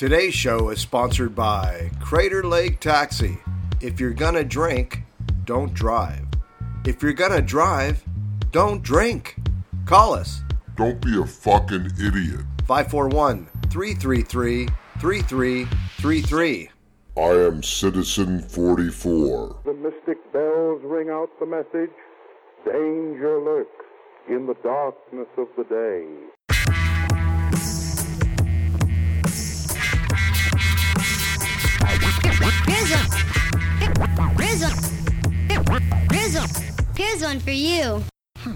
Today's show is sponsored by Crater Lake Taxi. If you're gonna drink, don't drive. If you're gonna drive, don't drink. Call us Don't be a fucking idiot. 541 333 3333. I am Citizen 44. The mystic bells ring out the message Danger lurks in the darkness of the day. Here's one. Here's one. For you.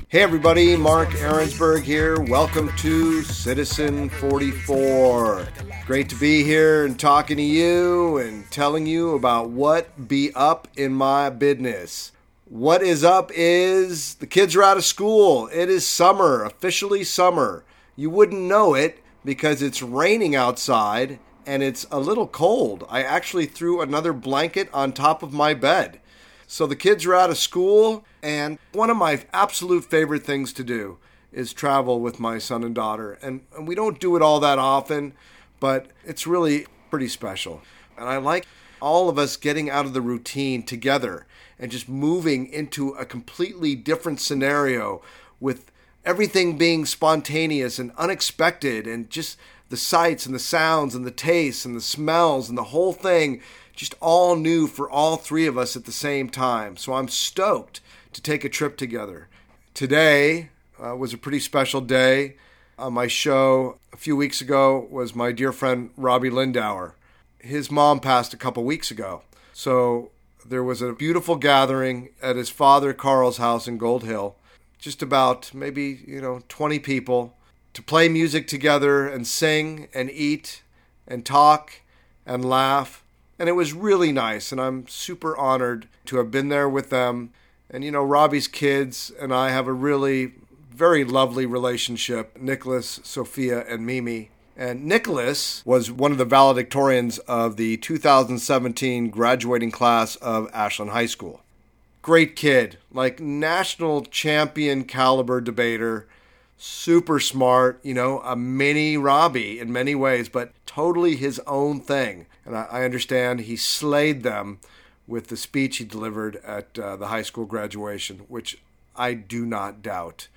Hey everybody, Mark Aaronsberg here. Welcome to Citizen 44. Great to be here and talking to you and telling you about what be up in my business. What is up is the kids are out of school. It is summer, officially summer. You wouldn't know it because it's raining outside and it's a little cold. I actually threw another blanket on top of my bed. So the kids are out of school, and one of my absolute favorite things to do is travel with my son and daughter. And, and we don't do it all that often, but it's really pretty special. And I like all of us getting out of the routine together and just moving into a completely different scenario with everything being spontaneous and unexpected and just the sights and the sounds and the tastes and the smells and the whole thing just all new for all three of us at the same time. So I'm stoked to take a trip together. Today uh, was a pretty special day. On my show a few weeks ago was my dear friend Robbie Lindauer. His mom passed a couple weeks ago. So there was a beautiful gathering at his father Carl's house in Gold Hill. Just about maybe, you know, 20 people to play music together and sing and eat and talk and laugh. And it was really nice, and I'm super honored to have been there with them. And you know, Robbie's kids and I have a really very lovely relationship Nicholas, Sophia, and Mimi. And Nicholas was one of the valedictorians of the 2017 graduating class of Ashland High School. Great kid, like national champion caliber debater super smart, you know, a mini Robbie in many ways, but totally his own thing. And I, I understand he slayed them with the speech he delivered at uh, the high school graduation, which I do not doubt.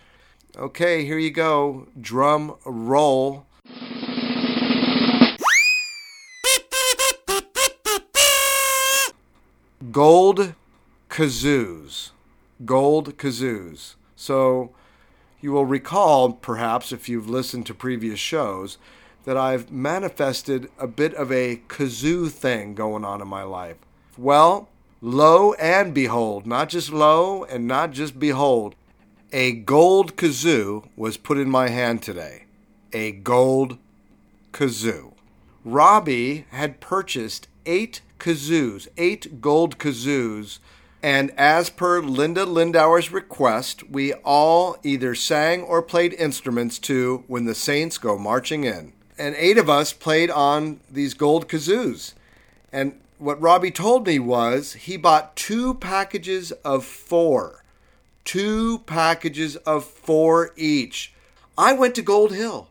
Okay, here you go. Drum roll. Gold kazoos. Gold kazoos. So, you will recall, perhaps, if you've listened to previous shows, that I've manifested a bit of a kazoo thing going on in my life. Well, lo and behold, not just lo and not just behold, a gold kazoo was put in my hand today. A gold kazoo. Robbie had purchased eight kazoos, eight gold kazoos and as per Linda Lindauer's request, we all either sang or played instruments to When the Saints Go Marching In. And eight of us played on these gold kazoos. And what Robbie told me was he bought two packages of four. Two packages of four each. I went to Gold Hill.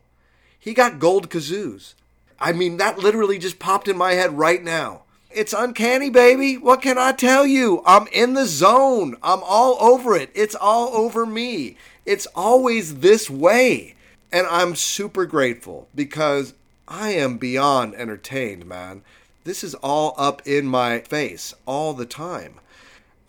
He got gold kazoos. I mean, that literally just popped in my head right now. It's uncanny, baby. What can I tell you? I'm in the zone. I'm all over it. It's all over me. It's always this way. And I'm super grateful because I am beyond entertained, man. This is all up in my face all the time.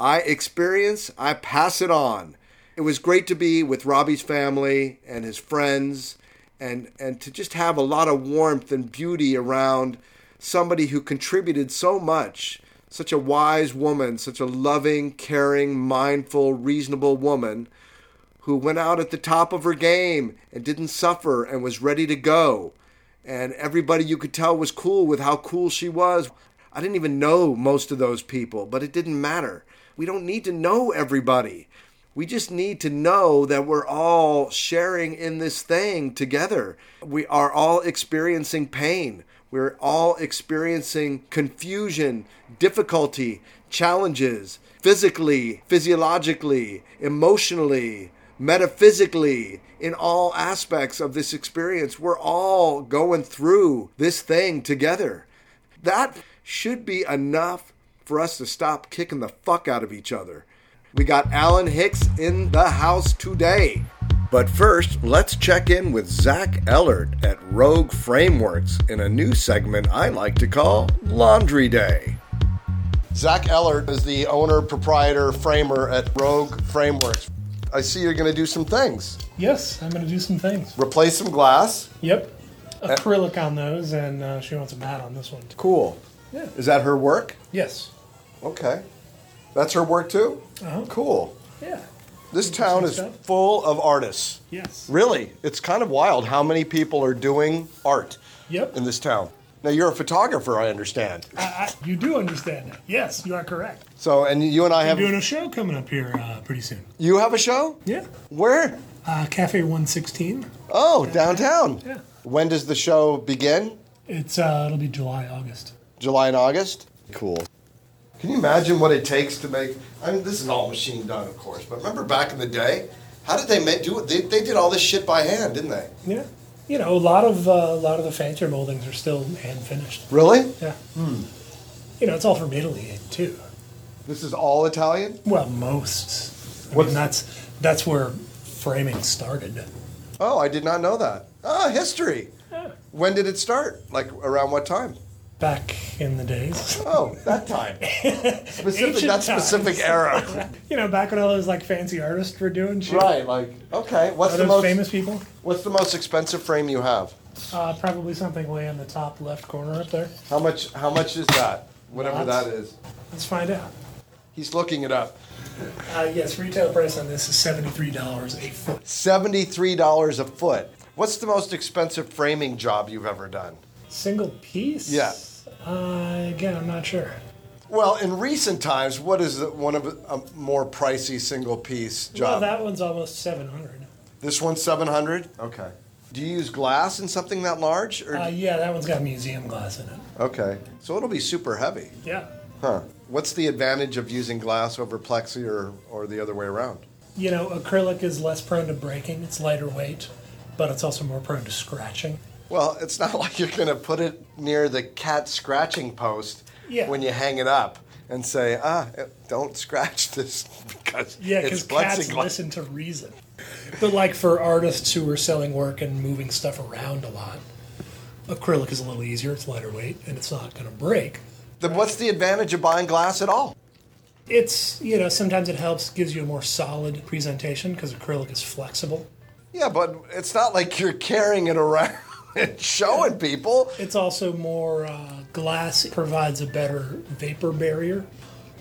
I experience, I pass it on. It was great to be with Robbie's family and his friends and and to just have a lot of warmth and beauty around somebody who contributed so much, such a wise woman, such a loving, caring, mindful, reasonable woman who went out at the top of her game and didn't suffer and was ready to go. And everybody you could tell was cool with how cool she was. I didn't even know most of those people, but it didn't matter. We don't need to know everybody. We just need to know that we're all sharing in this thing together. We are all experiencing pain. We're all experiencing confusion, difficulty, challenges, physically, physiologically, emotionally, metaphysically, in all aspects of this experience. We're all going through this thing together. That should be enough for us to stop kicking the fuck out of each other. We got Alan Hicks in the house today. But first, let's check in with Zach Ellert at Rogue Frameworks in a new segment I like to call Laundry Day. Zach Ellert is the owner, proprietor, framer at Rogue Frameworks. I see you're going to do some things. Yes, I'm going to do some things. Replace some glass. Yep. Acrylic on those, and uh, she wants a matte on this one. Cool. Yeah. Is that her work? Yes. Okay. That's her work too? Uh-huh. Cool. Yeah. This town is stuff. full of artists. Yes. Really, it's kind of wild how many people are doing art Yep. in this town. Now, you're a photographer, I understand. I, I, you do understand that. Yes, you are correct. So, and you and I have. doing a show coming up here uh, pretty soon. You have a show? Yeah. Where? Uh, Cafe 116. Oh, downtown. Yeah. When does the show begin? It's uh, it'll be July, August. July and August? Cool. Can you imagine what it takes to make? I mean, this is all machine done, of course. But remember back in the day, how did they make, do it? They, they did all this shit by hand, didn't they? Yeah. You know, a lot of uh, a lot of the fancier moldings are still hand finished. Really? Yeah. You know, it's all from Italy too. This is all Italian? Well, most. I What's- mean, that's that's where framing started. Oh, I did not know that. Ah, history. Yeah. When did it start? Like around what time? Back in the days. Oh, that time. specific. That specific era. You know, back when all those like fancy artists were doing shit. right. Like okay. What's the most famous people. What's the most expensive frame you have? Uh, probably something way in the top left corner up there. How much? How much is that? Whatever Lots. that is. Let's find out. He's looking it up. Uh, yes, retail price on this is seventy-three dollars a foot. Seventy-three dollars a foot. What's the most expensive framing job you've ever done? Single piece. Yeah. Uh, again, I'm not sure. Well, in recent times, what is the- one of a more pricey single piece job? Well, that one's almost seven hundred. this one's seven hundred. Okay. Do you use glass in something that large? Or Uh, yeah, that one's got museum glass in it. okay, so it'll be super heavy, Yeah. huh? What's the advantage of using glass over plexi, or or the other way around? You know, acrylic is less prone to breaking. It's lighter weight, but it's also more prone to scratching. Well, it's not like you're going to put it near the cat scratching post Yeah. when you hang it up and say, ah, don't scratch this because Yeah, it's because cats listen to reason. But like for artists who are selling work and moving stuff around a lot, acrylic is a little easier. It's lighter weight and it's not going to break. Then what's the advantage of buying glass at all? It's you know sometimes it helps, gives you a more solid presentation because acrylic is flexible. Yeah, but it's not like you're carrying it around and showing people. It's also more uh, glass provides a better vapor barrier.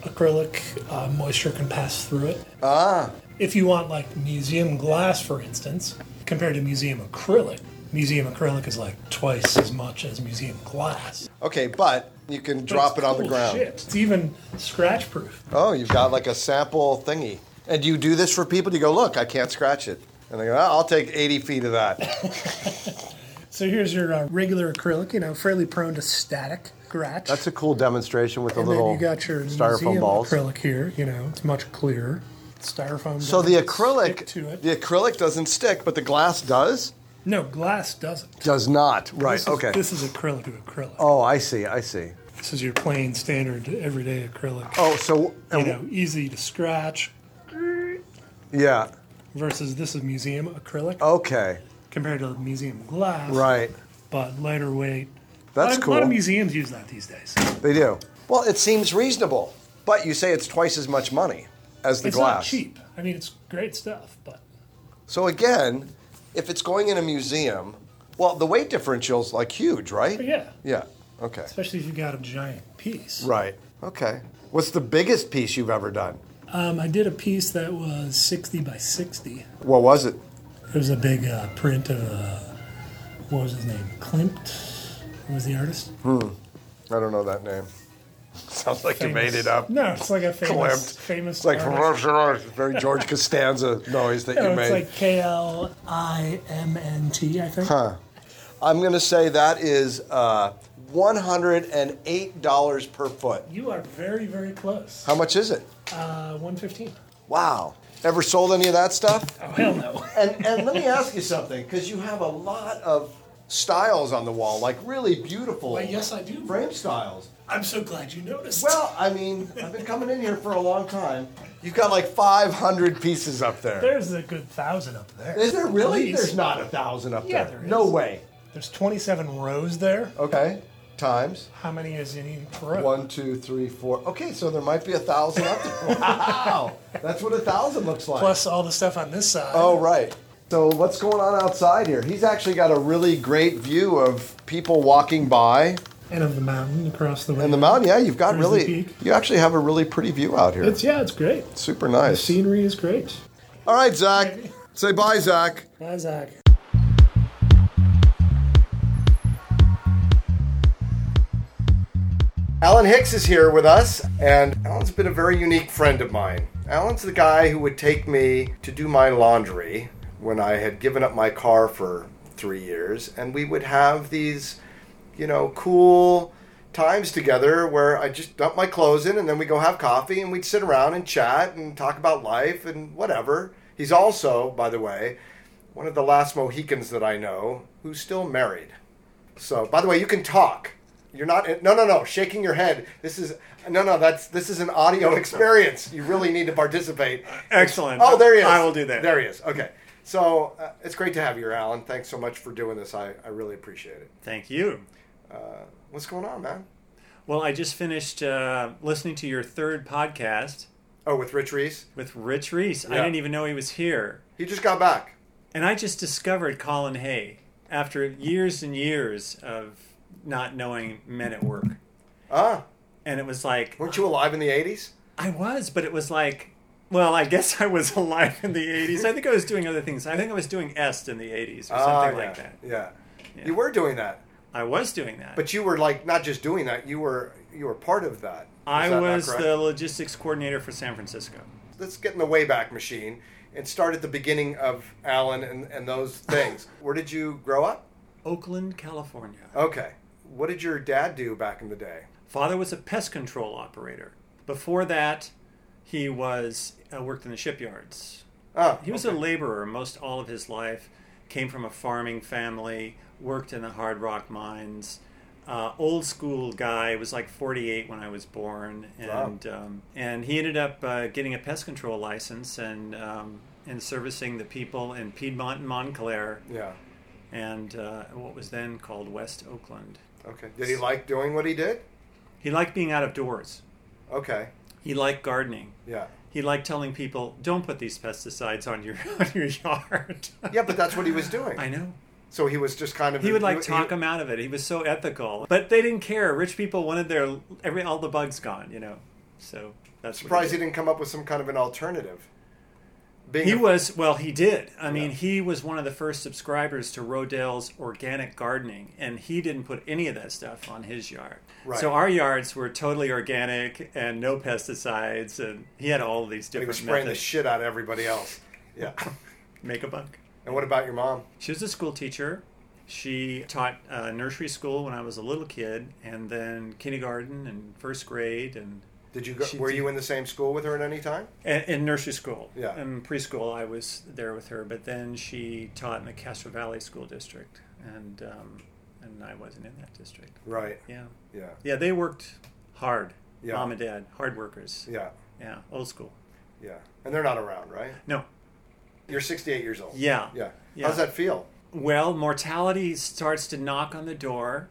Acrylic uh, moisture can pass through it. Ah, If you want like museum glass, for instance, compared to museum acrylic, museum acrylic is like twice as much as museum glass. okay, but you can drop it on the ground. shit. It's even scratch proof. Oh, you've got like a sample thingy. And do you do this for people? Do you go, look, I can't scratch it? And they go, "Ah, I'll take 80 feet of that. So here's your uh, regular acrylic, you know, fairly prone to static scratch. That's a cool demonstration with the and little then you got your styrofoam museum balls. acrylic here, you know, it's much clearer. Styrofoam. So the doesn't acrylic, stick to it. the acrylic doesn't stick, but the glass does. no, glass doesn't. Does not. Right. This is, okay. This is acrylic to acrylic. oh, I see. I see. This is your plain standard everyday acrylic. Oh, so you know, easy to scratch yeah. versus this is museum acrylic Okay. Compared to museum glass. Right. But lighter weight. That's a lot, cool. A lot of museums use that these days. They do. Well, it seems reasonable, but you say it's twice as much money as the it's glass. not cheap. I mean, it's great stuff, but So again, if it's going in a museum, well, the weight differential is like huge, right? yeah, Yeah. Okay. especially if you got a giant piece. Right. Okay. What's the biggest piece you've ever done? Um, I did a piece that was 60 by 60. What was it? Was a big uh, print of, uh, what was his name? Klimt Who was the artist. Hmm. I don't know that name. Sounds like you made it up. No, it's like a famous, Klimt. famous It's like artist. very George Costanza noise that No, you made. it's like K L I M N T, I think. Huh. I'm going to say that is uh, $108 per foot. You are very, very close. How much is it? Uh, 115. Wow. Ever sold any of that stuff? Oh hell no. And and let me ask you something, because you have a lot of styles on the wall, like really beautiful Why, yes, I do. frame styles. I'm so glad you noticed. Well, I mean, I've been coming in here for a long time. You've got like 500 pieces up there. there's a good thousand up there. Is there really? Please. There's not a thousand up Yeah, there. there No way. There's 27 rows there. Okay. Times. How many is in each row? One, two, three, four. Okay, so there might be a thousand up there. Wow. That's what a thousand looks like. Plus all the stuff on this side. Oh, right. So what's going on outside here? He's actually got a really great view of people walking by. And of the mountain across the way. And the mountain, yeah, you've got There's really, you actually have a really pretty view out here. It's yeah, it's great. super nice. The scenery is great. All right, Zach. Say bye, Zach. Bye, Zach. Alan Hicks is here with us, and Alan's been a very unique friend of mine. Alan's the guy who would take me to do my laundry when I had given up my car for three years, and we would have these, you know, cool times together where I just dump my clothes in and then we go have coffee and we'd sit around and chat and talk about life and whatever. He's also, by the way, one of the last Mohicans that I know who's still married. So, by the way, you can talk. You're not. No, no, no. Shaking your head. This is no, no. That's this is an audio experience. You really need to participate. Excellent. Oh, there he is. I will do that. There he is. Okay. So uh, it's great to have you, here, Alan. Thanks so much for doing this. I, I really appreciate it. Thank you. What's going on, man? Well, I just finished uh, listening to your third podcast Oh, with Rich Reese. with Rich Reese. I didn't even know he was here. He just got back. And I just discovered Colin Hay after years and years of not knowing men at work. Ah, And it was like, weren't you alive in the '80s? I was, but it was like, well, I guess I was alive in the 80s. I think I was doing other things. I think I was doing Est in the 80s or Ah, something yeah, like that. Yeah. You were doing that, I was doing that. but you were like not just doing that. You were you were part of that. Is I that was the logistics coordinator for San Francisco. let's get in the Wayback Machine and start at the beginning of Alan and, and those things. Where did you grow up? Oakland, California. Okay. What did your dad do back in the day? Father was a pest control operator. Before that, he was uh, worked in the shipyards. Oh, He was okay. a laborer most all of his life. Came from a farming family. Worked in the hard rock mines. Uh, old school guy. Was like 48 when I was born, and um, and he ended up uh, getting a pest control license and um, and servicing the people in Piedmont and Montclair Yeah. and uh, what was then called West Oakland. Okay. Did he like doing what he did? He liked being out of doors. Okay. He liked gardening. Yeah. He liked telling people, "Don't put these pesticides on your on your yard." Yeah, but that's what he was doing. I know. So he was just kind of He would like he- talk them out of it. He was so ethical, but they didn't care. Rich people wanted their every all the bugs gone, you know. So that's what Surprised he did. didn't come up with some kind of an alternative. Being He a- was well. He did. I mean, he was one of the first subscribers to rodale's organic gardening, and he didn't put any of that stuff on his yard. Right. So our yards were totally organic and no pesticides, and he had all of these he was spraying the shit out of everybody else. Yeah. Make a buck. and what about your mom? She was a school teacher. She taught uh, nursery school when I was a little kid, and then kindergarten and first grade, and Did you go, She were did- you in the same school with her at any time? In, and nursery school. Yeah. In preschool, I was there with her, but then she taught in the Castro Valley School District, and um, and I wasn't in that district. Right. Yeah, Yeah. yeah, they worked hard. Yeah. Mom and dad, hard workers. Yeah. Yeah, old school. Yeah. And they're not around, right? No, You're 68 years old. yeah, Yeah. Yeah. How's that feel? Well, mortality starts to knock on the door.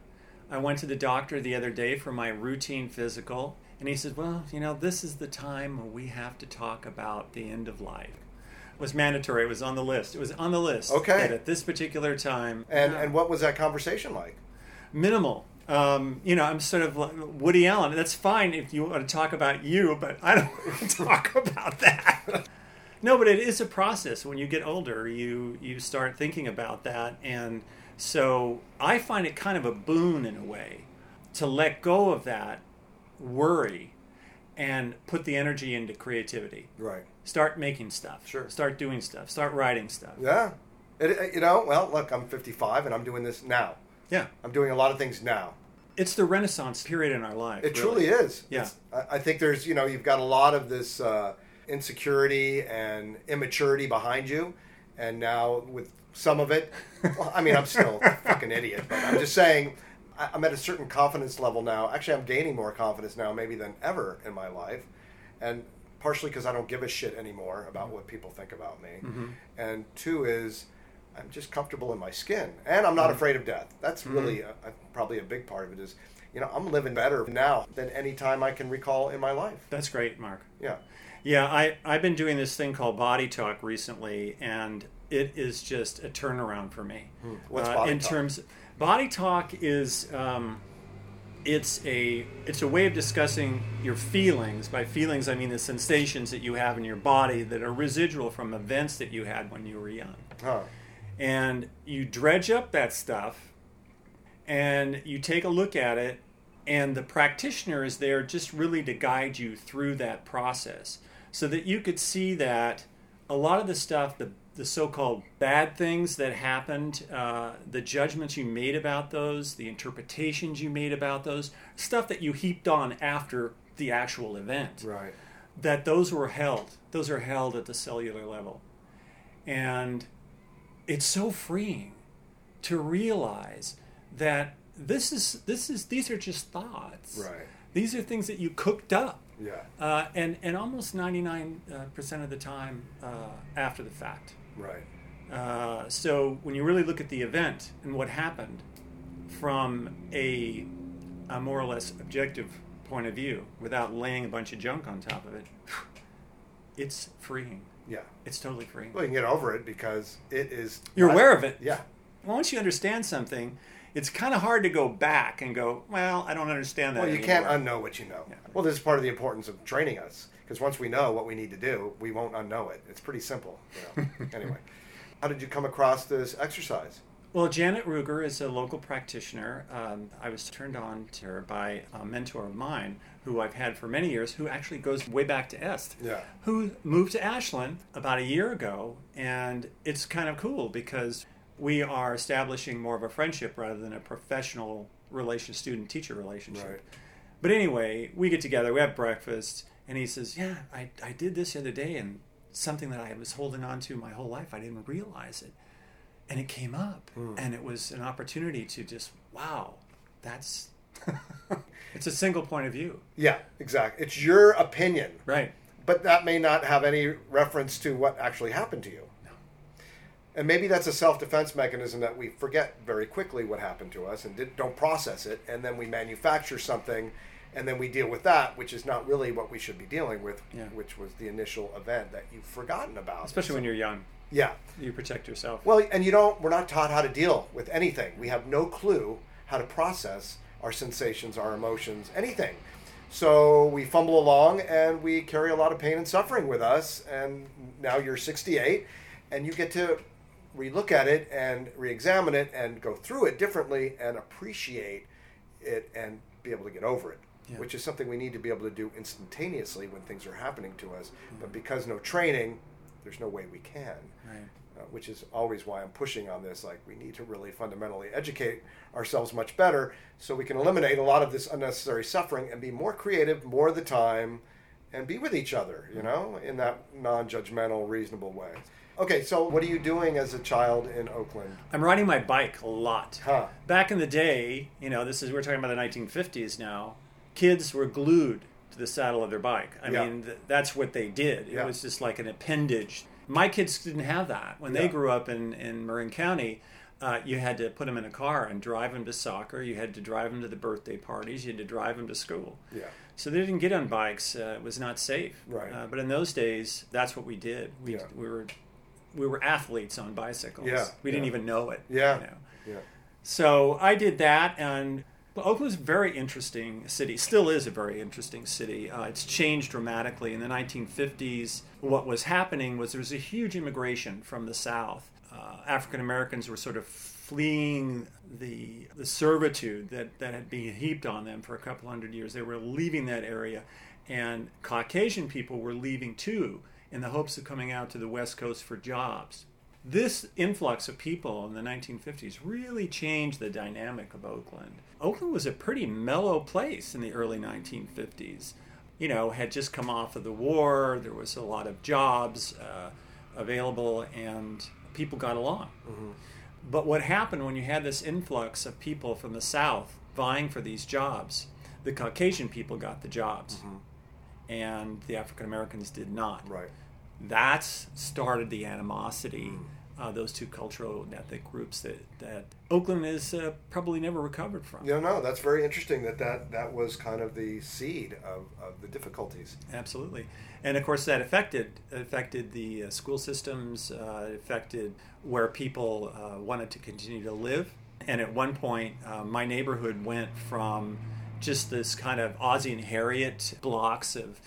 I went to the doctor the other day for my routine physical, and he said, Well, you know, this is the time when we have to talk about the end of life. It was mandatory, it was on the list. It was on the list. Okay. That at this particular time, And and what was that conversation like? minimal. Um, you know, I'm sort of like Woody Allen. That's fine if you want to talk about you, but I don't want to talk about that. No, but it is a process. When you get older, you you start thinking about that, and so I find it kind of a boon in a way to let go of that worry and put the energy into creativity. Right. Start making stuff. Sure. Start doing stuff. Start writing stuff. Yeah. It, it- you know, well, look, I'm 55 and I'm doing this now. Yeah. I'm doing a lot of things now. It's the Renaissance period in our life. It really. truly is. Yeah. I, I think there's, you know, you've got a lot of this uh, insecurity and immaturity behind you, and now with some of it, well, I mean, I'm still a fucking idiot, but I'm just saying. I- I'm at a certain confidence level now. Actually, I'm gaining more confidence now, maybe than ever in my life, and partially because I don't give a shit anymore about what people think about me, and two is I'm just comfortable in my skin, and I'm not afraid of death. That's really a, a, probably a big part of it. Is you know I'm living better now than any time I can recall in my life. That's great, Mark. Yeah, Yeah, I, I've been doing this thing called Body Talk recently, and it is just a turnaround for me. Hmm. What's Uh, Body in Talk? terms, Body Talk is um, it's a it's a way of discussing your feelings. By feelings, I mean the sensations that you have in your body that are residual from events that you had when you were young huh? and you dredge up that stuff and you take a look at it and the practitioner is there just really to guide you through that process so that you could see that a lot of the stuff the, the so-called bad things that happened uh, the judgments you made about those the interpretations you made about those stuff that you heaped on after the actual event Right. that those were held those are held at the cellular level and it's so freeing to realize that this is this is these are just thoughts Right. these are things that you cooked up Yeah. uh, and and almost 99 uh, percent of the time uh, after the fact Right. uh, so when you really look at the event and what happened from a, a more or less objective point of view, without laying a bunch of junk on top of it, it's freeing. Yeah. It's totally freeing. Well, you can get over it because it is. You're aware of it. Yeah. Once you understand something, it's kind of hard to go back and go, well, I don't understand that. Well, you anymore." can't unknow what you know. Well, this is part of the importance of training us because once we know what we need to do, we won't unknow it. It's pretty simple. You know? anyway, how did you come across this exercise? Well, Janet Ruger is a local practitioner. Um, I was turned on to her by a mentor of mine who I've had for many years, who actually goes way back to Est. Yeah. Who moved to Ashland about a year ago, and it's kind of cool because we are establishing more of a friendship rather than a professional relation, student-teacher relationship. Right. But anyway, we get together, we have breakfast, and he says, "Yeah, I, I did this the other day, and something that I was holding on to my whole life, I didn't realize it." and it came up hmm. and it was an opportunity to just wow that's it's a single point of view Yeah, exactly. It's your opinion, right but that may not have any reference to what actually happened to you. And maybe that's a self-defense mechanism that we forget very quickly what happened to us and did, don't process it, and then we manufacture something, and then we deal with that, which is not really what we should be dealing with, Yeah. which was the initial event that you've forgotten about. especially when you're young yeah. you protect yourself Well, and you don't. We're not taught how to deal with anything. We have no clue how to process our sensations, our emotions, anything. So we fumble along and we carry a lot of pain and suffering with us. And now you're 68, and you get to relook at it and re-examine it and go through it differently and appreciate it and be able to get over it. Yeah. Which is something we need to be able to do instantaneously when things are happening to us. But because no training, there's no way we can right uh, which is always why I'm pushing on this. Like, we need to really fundamentally educate ourselves much better so we can eliminate a lot of this unnecessary suffering and be more creative more of the time and be with each other, you know, in that non judgmental, reasonable way. Okay, so what are you doing as a child in Oakland? i'm riding my bike a lot Huh. back in the day you know this is we're talking about the 1950s now kids were glued to the saddle of their bike i Yeah. mean th- that's what they did it Yeah. was just like an appendage my kids didn't have that when they grew up in, in marin county uh, you had to put them in a car and drive them to soccer you had to drive them to the birthday parties you had to drive them to school Yeah. so they didn't get on bikes uh, it was not safe Right. uh, but in those days that's what we did we, Yeah. we were we were athletes on bicycles Yeah, we didn't yeah. even know it Yeah. you know? Yeah. So I did that, and well, Oakland's a very interesting city. Still is a very interesting city. Uh, it's changed dramatically in the 1950s. What was happening was there was a huge immigration from the South. Uh, African Americans were sort of fleeing the the servitude that that had been heaped on them for a couple hundred years. They were leaving that area, and Caucasian people were leaving too, in the hopes of coming out to the West Coast for jobs this influx of people in the 1950s really changed the dynamic of Oakland. Oakland was a pretty mellow place in the early 1950s. you know, had just come off of the war. There was a lot of jobs uh, available, and people got along. But what happened when you had this influx of people from the South vying for these jobs? The Caucasian people got the jobs, and the African Americans did not. Right. That's started the animosity. Uh, those two cultural and ethnic groups that, that Oakland has uh, probably never recovered from. Know, no, that's very interesting that that, that was kind of the seed of, of the difficulties. Absolutely, and of course that affected affected the uh, school systems. Uh, affected where people uh, wanted to continue to live. And at one point, uh, my neighborhood went from just this kind of Ozzie and Harriet blocks of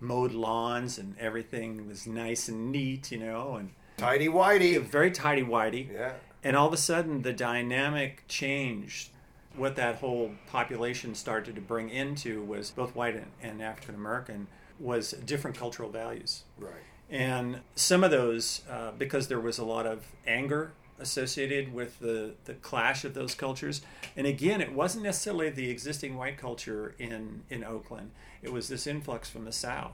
mowed lawns and everything was nice and neat, you know, and Tidy whitey. very tidy whitey. Yeah. And all of a sudden, the dynamic changed. What that whole population started to bring into was both white and, and African American was different cultural values. Right. And some of those, uh, because there was a lot of anger associated with the, the clash of those cultures. And again, it wasn't necessarily the existing white culture in, in Oakland, it was this influx from the South.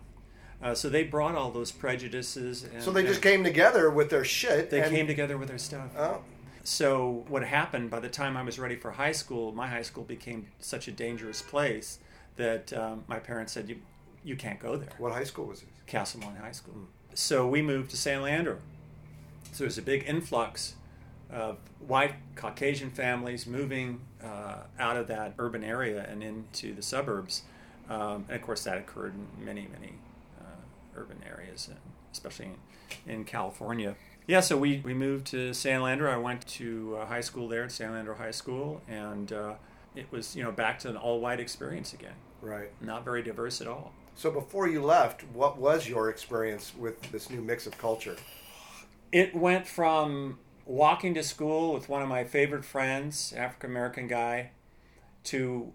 Uh, so they brought all those prejudices. And, So they just came together with their shit. They came together with their stuff. Oh, So what happened by the time I was ready for high school, my high school became such a dangerous place that um, my parents said you you can't go there. what high school was this? Castlemont High School. So we moved to San Leandro. So there's a big influx of white Caucasian families moving uh, out of that urban area and into the suburbs. Um, and of course, that occurred in many, many uh, urban areas, and especially in, in California. Yeah, so we, we moved to San Leandro. I went to uh, high school there at San Leandro High School, and uh, it was you know back to an all white experience again. Right. Not very diverse at all. So before you left, what was your experience with this new mix of culture? it went from walking to school with one of my favorite friends, African American guy, to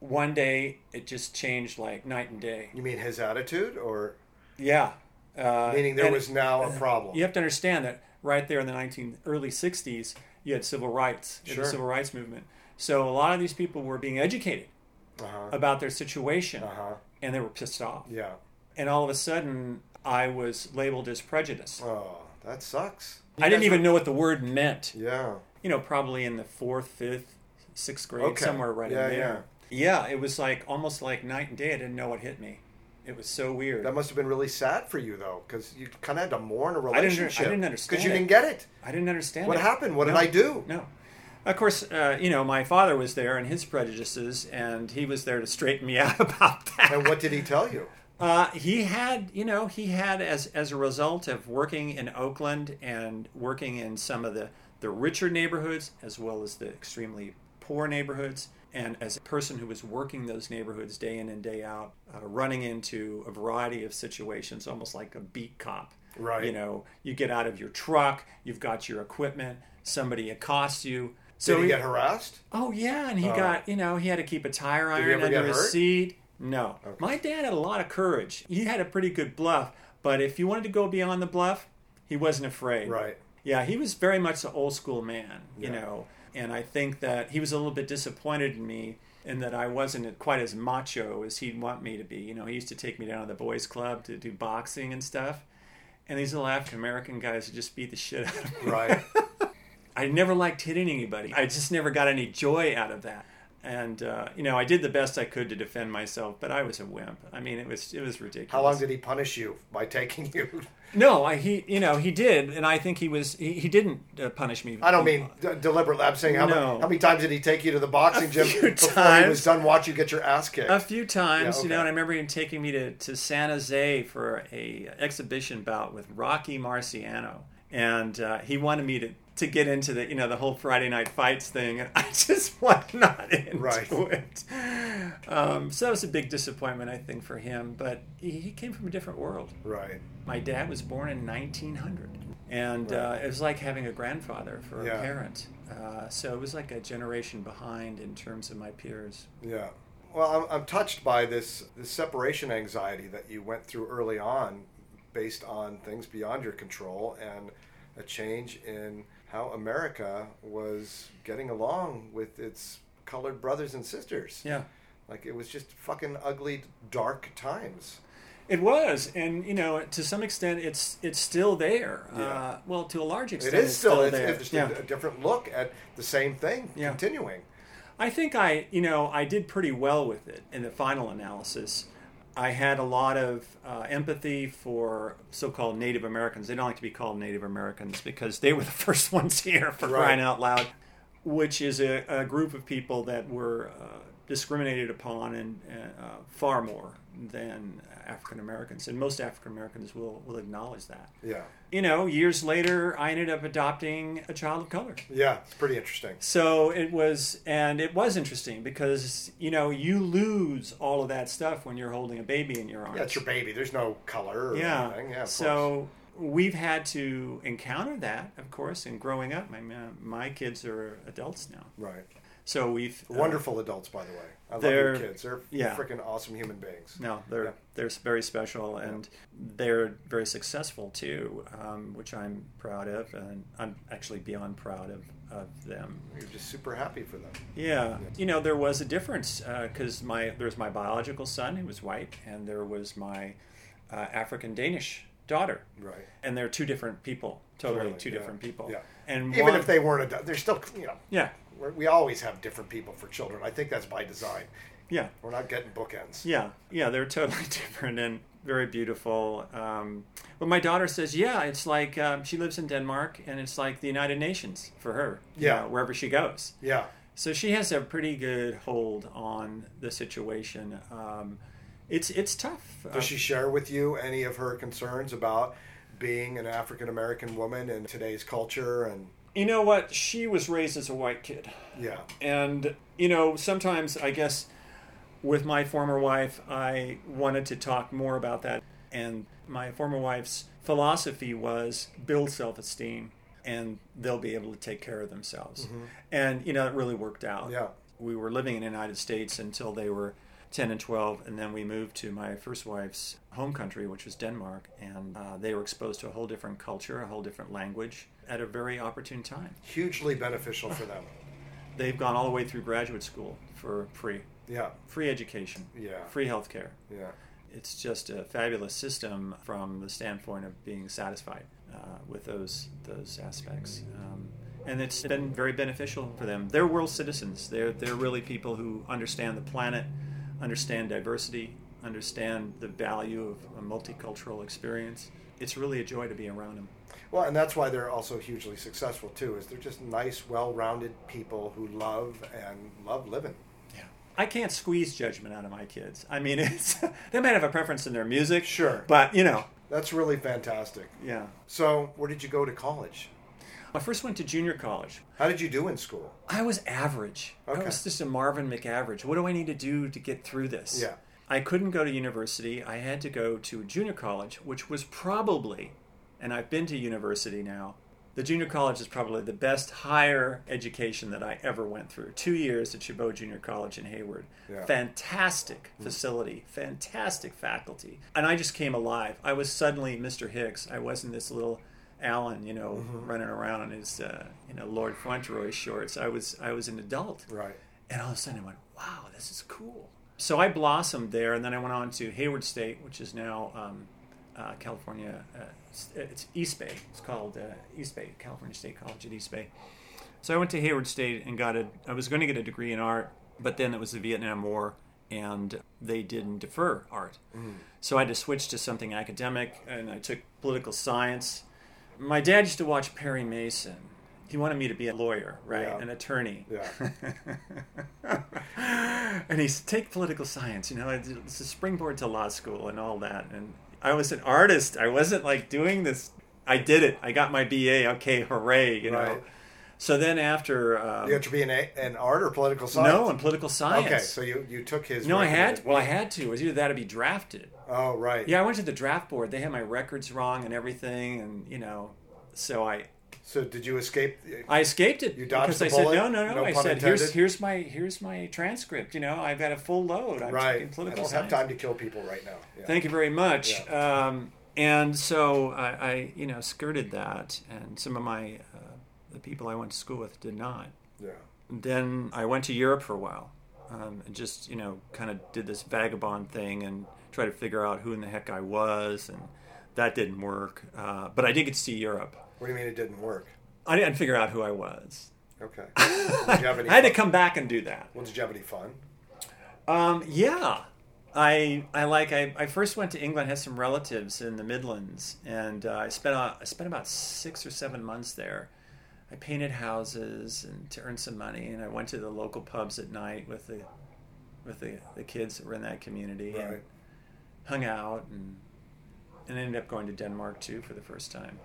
one day it just changed like night and day. You mean his attitude, or Yeah. Uh, meaning there was now a problem? You have to understand that right there in the 19 early 60s, you had civil rights, Sure. the civil rights movement. So a lot of these people were being educated Uh-huh. about their situation, Uh-huh. and they were pissed off. Yeah. And all of a sudden, I was labeled as prejudiced. Oh, that sucks. I didn't even know what the word meant. Yeah. you know, probably in the fourth, fifth, sixth grade, Okay. somewhere right Yeah, in there. Yeah. it was like almost like night and day. I didn't know what hit me. It was so weird. That must have been really sad for you, though, because you kind of had to mourn a I didn't- I relationship. didn't understand because you didn't get it. I didn't understand What it. happened? What did I do? No. Of course, uh, you know, my father was there and his prejudices, and he was there to straighten me out about that. And what did he tell you? Uh, he had, you know, he had as as a result of working in Oakland and working in some of the the richer neighborhoods as well as the extremely poor neighborhoods, and as a person who was working those neighborhoods day in and day out, uh, running into a variety of situations, almost like a beat cop. Right. You know, you get out of your truck, you've got your equipment, somebody accosts you. Did he he- get harassed? Oh yeah, and he got you know he had to keep a tire iron under his hurt? seat. No, my dad had a lot of courage. He had a pretty good bluff, but if you wanted to go beyond the bluff, he wasn't afraid. Right. Yeah, he was very much an old school man, you Yeah. know, and I think that he was a little bit disappointed in me in that I wasn't quite as macho as he'd want me to be. You know, he used to take me down to the boys' club to do boxing and stuff. And these little African American guys would just beat the shit out of me. Right. I never liked hitting anybody. I just never got any joy out of that. And uh, you know, I did the best I could to defend myself, but I was a wimp. I mean, it was it was ridiculous. How long did he punish you by taking you? No, I, he you know he did, and I think he was he, he didn't uh, punish me. I don't mean d- deliberately. I'm saying how, No. many, how many times did he take you to the boxing gym before he was done watch you get your ass kicked? a few times, Yeah, you know, and I remember him taking me to, to San Jose for a exhibition bout with Rocky Marciano, and uh, he wanted me to, to get into the you know the whole Friday night fights thing, and I just was not into Right. it. Um, so that was a big disappointment, I think, for him. But he, he came from a different world. right. My dad was born in 1900, and uh, it was like having a grandfather for Yeah. a parent. Uh, so it was like a generation behind in terms of my peers. Yeah. Well, I'm, I'm touched by this, this separation anxiety that you went through early on based on things beyond your control and a change in how America was getting along with its colored brothers and sisters. Yeah. Like it was just fucking ugly, dark times. It was, and you know, to some extent, it's it's still there. Yeah. Uh, well, to a large extent, is it's still, still it's, there. it's just yeah. a, a different look at the same thing Yeah. continuing. I think I, you know, I did pretty well with it in the final analysis. I had a lot of uh, empathy for so-called Native Americans. They don't like to be called Native Americans because they were the first ones here for Right. crying out loud, which is a, a group of people that were uh, discriminated upon and uh, far more than African Americans, and most African Americans will will acknowledge that. Yeah, You know, years later, I ended up adopting a child of color. yeah, it's pretty interesting. So it was, and it was interesting because you know you lose all of that stuff when you're holding a baby in your arms. Yeah, your baby. There's no color or Yeah. anything. Yeah, of course. so we've had to encounter that, of course, in growing up. My my kids are adults now, right. So we've uh, Wonderful adults, by the way. I love your kids. They're yeah. freaking awesome human beings. No, they're Yeah. they're very special and they're very successful too, um, which I'm proud of, and I'm actually beyond proud of, of them. You're just super happy for them. Yeah, you know there was a difference because my there's my biological son who was white, and there was my uh, African Danish daughter, Right. and they're two different people, totally two yeah, different people. yeah. and Even one- if they weren't, adu- they're still, you know, yeah, we always have different people for children. I think that's by design. yeah, We're not getting bookends. yeah, yeah, they're totally different and very beautiful. Um, but my daughter says, yeah, it's like um, she lives in Denmark, and it's like the United Nations for her. you Yeah. know, wherever she goes. Yeah. So she has a pretty good hold on the situation. Um, it's it's tough. Does she share with you any of her concerns about being an African American woman in today's culture? And you know what? She was raised as a white kid, yeah, and you know sometimes I guess with my former wife, I wanted to talk more about that. And my former wife's philosophy was build self esteem, and they'll be able to take care of themselves. And you know it really worked out. Yeah. we were living in the United States until they were 10 and 12, and then we moved to my first wife's home country, which was Denmark, and uh, they were exposed to a whole different culture, a whole different language at a very opportune time. hugely beneficial for them. They've gone all the way through graduate school for free, Yeah. free education, Yeah. free healthcare. Yeah. It's just a fabulous system from the standpoint of being satisfied uh, with those those aspects. Um, and it's been very beneficial for them. They're world citizens. They're they're really people who understand the planet, understand diversity, understand the value of a multicultural experience. It's really a joy to be around them. Well, and that's why they're also hugely successful too. Is they're just nice, well-rounded people who love and love living. Yeah. I can't squeeze judgment out of my kids. I mean, it's they might have a preference in their music, Sure. but you know, That's really fantastic. yeah. So, where did you go to college? I first went to junior college. How did you do in school? I was average. Okay. I was just a Marvin McAverage. What do I need to do to get through this? Yeah. I couldn't go to university. I had to go to junior college, which was probably, and I've been to university now. The junior college is probably the best higher education that I ever went through. Two years at Chabot Junior College in Hayward. Yeah. Fantastic facility, fantastic faculty. And I just came alive. I was suddenly Mr. Hicks. I wasn't this little Alan, you know, running around in his, uh, you know, Lord Fauntleroy shorts. I was, I was an adult. Right. And all of a sudden I went, wow, this is cool. So I blossomed there, and then I went on to Hayward State, which is now um, uh, California. Uh, it's- it's East Bay. It's called uh, East Bay, California State College at East Bay. So I went to Hayward State and got a. I was going to get a degree in art, but then it was the Vietnam War, and they didn't defer art. So I had to switch to something academic, and I took political science. My dad used to watch Perry Mason. He wanted me to be a lawyer, right? Yeah. An attorney. Yeah. and he said, take political science, you know, it's a springboard to law school and all that. And I was an artist. I wasn't like doing this. I did it. I got my BA. Okay, hooray, you know. Right. So then after, um, You got to be in, a, in art or political science? no, in political science. Okay, so you, you took his. no, I had. Well, I had to. It was either that or be drafted. Oh, right. Yeah, I went to the draft board. They had my records wrong and everything, and you know, so I So did you escape? I escaped it You dodged because the I said no, no, no. No I said here's intended? here's my here's my transcript. You know, I've got a full load. I'm right. taking I political don't science. have time to kill people right now. Yeah. Thank you very much. Yeah. Um, and so I, I, you know, skirted that, and some of my uh, the people I went to school with did not. Yeah. Then I went to Europe for a while, um, and just you know kind of did this vagabond thing and tried to figure out who in the heck I was, and that didn't work. Uh, but I did get to see Europe. What do you mean it didn't work? I didn't figure out who I was. Okay. Did you have any I had to come back and do that. Well, did you have any fun? Um, yeah, I I like I, I first went to England, had some relatives in the Midlands, and uh, I spent uh, I spent about six or seven months there. I painted houses and to earn some money, and I went to the local pubs at night with the with the, the kids that were in that community and hung out and and ended up going to Denmark too for the first time.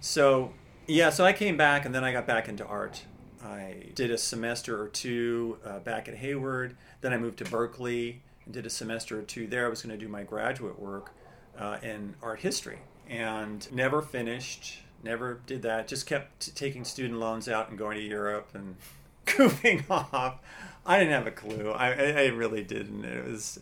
So yeah, so I came back and then I got back into art. I did a semester or two uh, back at Hayward. Then I moved to Berkeley and did a semester or two there. I was going to do my graduate work uh, in art history and never finished. Never did that. Just kept taking student loans out and going to Europe and goofing off. I didn't have a clue. I, I really didn't. It was,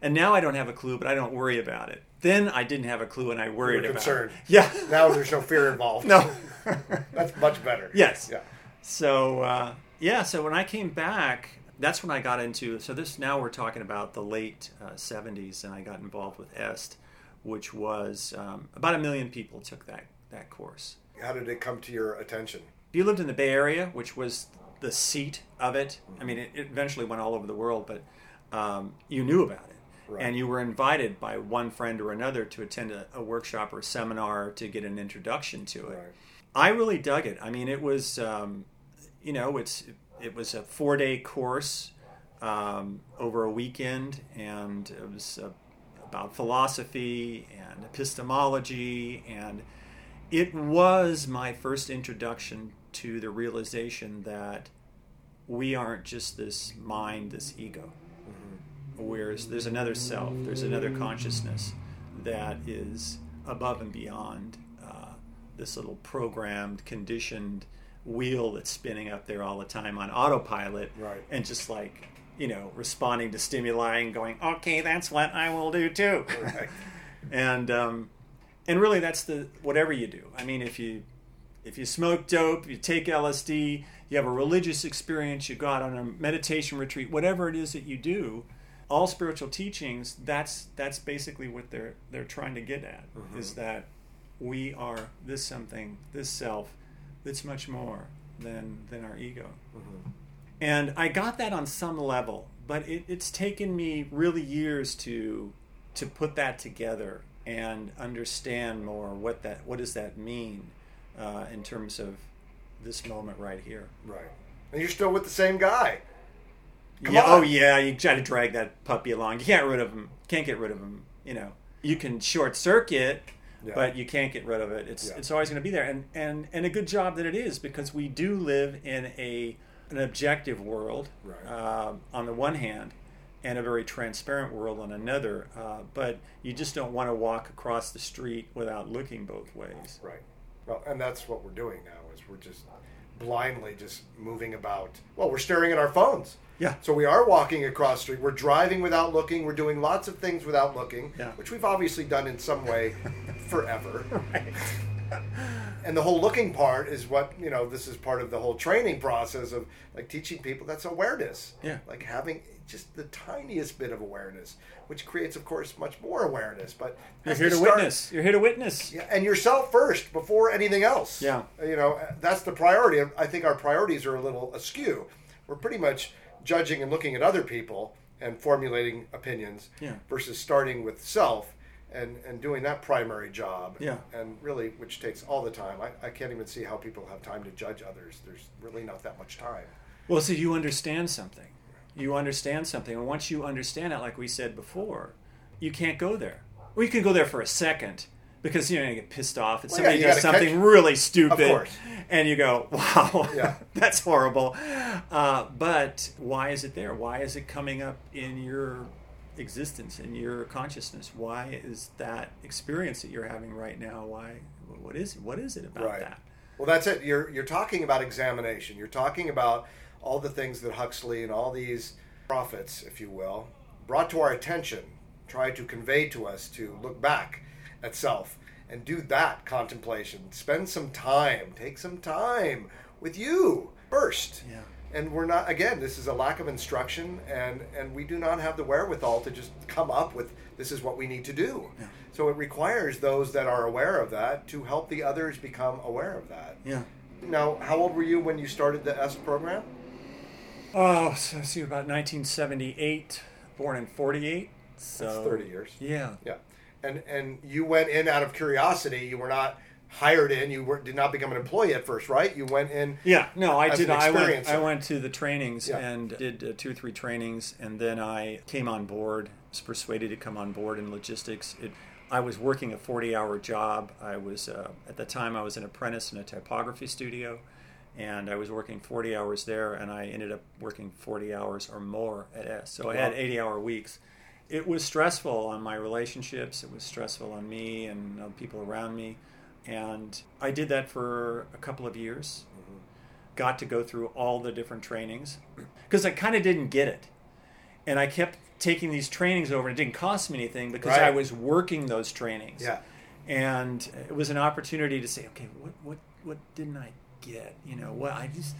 and now I don't have a clue, but I don't worry about it. Then I didn't have a clue, and I worried about concerned. it. Yeah. Now there's no fear involved. no. That's much better. Yes. Yeah. So uh, yeah, so when I came back, that's when I got into. So this now we're talking about the late uh, '70s, and I got involved with EST, which was um, about a million people took that that course. How did it come to your attention? You lived in the Bay Area, which was the seat of it, I mean, it, it eventually went all over the world, but um, you knew about it. Right. And you were invited by one friend or another to attend a, a workshop or a seminar to get an introduction to it. Right. I really dug it. I mean, it was, um, you know, it's it was a four day course um, over a weekend, and it was uh, about philosophy and epistemology, and it was my first introduction to the realization that we aren't just this mind, this ego. Whereas there's another self, there's another consciousness that is above and beyond uh, this little programmed, conditioned wheel that's spinning up there all the time on autopilot, Right. and just like you know, responding to stimuli and going, "Okay, that's what I will do too." Right. and um, and really, that's the whatever you do. I mean, if you if you smoke dope, you take LSD, you have a religious experience, you go out on a meditation retreat, whatever it is that you do, all spiritual teachings, that's that's basically what they're they're trying to get at is that we are this something, this self, that's much more than than our ego. And I got that on some level, but it, it's taken me really years to to put that together and understand more what that what does that mean uh, in terms of this moment right here. Right. And you're still with the same guy. Yeah, on. oh yeah, you try to drag that puppy along. You can't rid of him. Can't get rid of him. You know, you can short circuit, Yeah. but you can't get rid of it. It's Yeah. it's always going to be there, and and and a good job that it is because we do live in a an objective world Right. uh, on the one hand, and a very transparent world on another. Uh, but you just don't want to walk across the street without looking both ways. Right. Well, and that's what we're doing now is we're just blindly just moving about. Well, we're staring at our phones. Yeah. So we are walking across the street. We're driving without looking. We're doing lots of things without looking, Yeah. which we've obviously done in some way forever. And the whole looking part is what, you know, this is part of the whole training process of like teaching people that's awareness. Yeah. Like having just the tiniest bit of awareness, which creates, of course, much more awareness. But You're here to start- witness. You're here to witness. yeah, and yourself first before anything else. Yeah. You know, that's the priority. I think our priorities are a little askew. We're pretty much judging and looking at other people and formulating opinions Yeah. versus starting with self and, and doing that primary job. Yeah. And really, which takes all the time. I, I can't even see how people have time to judge others. There's really not that much time. Well, so you understand something. You understand something, and once you understand it, like we said before, you can't go there. Well, you can go there for a second because you know you get pissed off and Well, somebody yeah, does something catch- really stupid, and you go, "Wow, Yeah. that's horrible." Uh, but why is it there? Why is it coming up in your existence, in your consciousness? Why is that experience that you're having right now? Why? What is what is it about Right. that? Well, that's it. You're you're talking about examination. You're talking about all the things that Huxley and all these prophets, if you will, brought to our attention, tried to convey to us to look back at self and do that contemplation. Spend some time, take some time with you first. Yeah. and we're not again this is a lack of instruction and and we do not have the wherewithal to just come up with this is what we need to do Yeah. so it requires those that are aware of that to help the others become aware of that Yeah. now how old were you when you started the EST program Oh, so let's see, about 1978, born in 48. So That's 30 years. Yeah. yeah and and you went in out of curiosity you were not hired in you were, did not become an employee at first right you went in Yeah, no, I did. I went. I went to the trainings Yeah. and did uh, two or three trainings, and then I came on board. Was persuaded to come on board in logistics. It, I was working a forty-hour job. I was uh, at the time I was an apprentice in a typography studio, and I was working forty hours there, and I ended up working forty hours or more at EST. So I had eighty-hour weeks. It was stressful on my relationships. It was stressful on me and uh, people around me, and I did that for a couple of years got to go through all the different trainings because I kind of didn't get it. And I kept taking these trainings over, and it didn't cost me anything because Right. I was working those trainings. Yeah. And it was an opportunity to say, okay, what what what didn't I get? You know, what I just,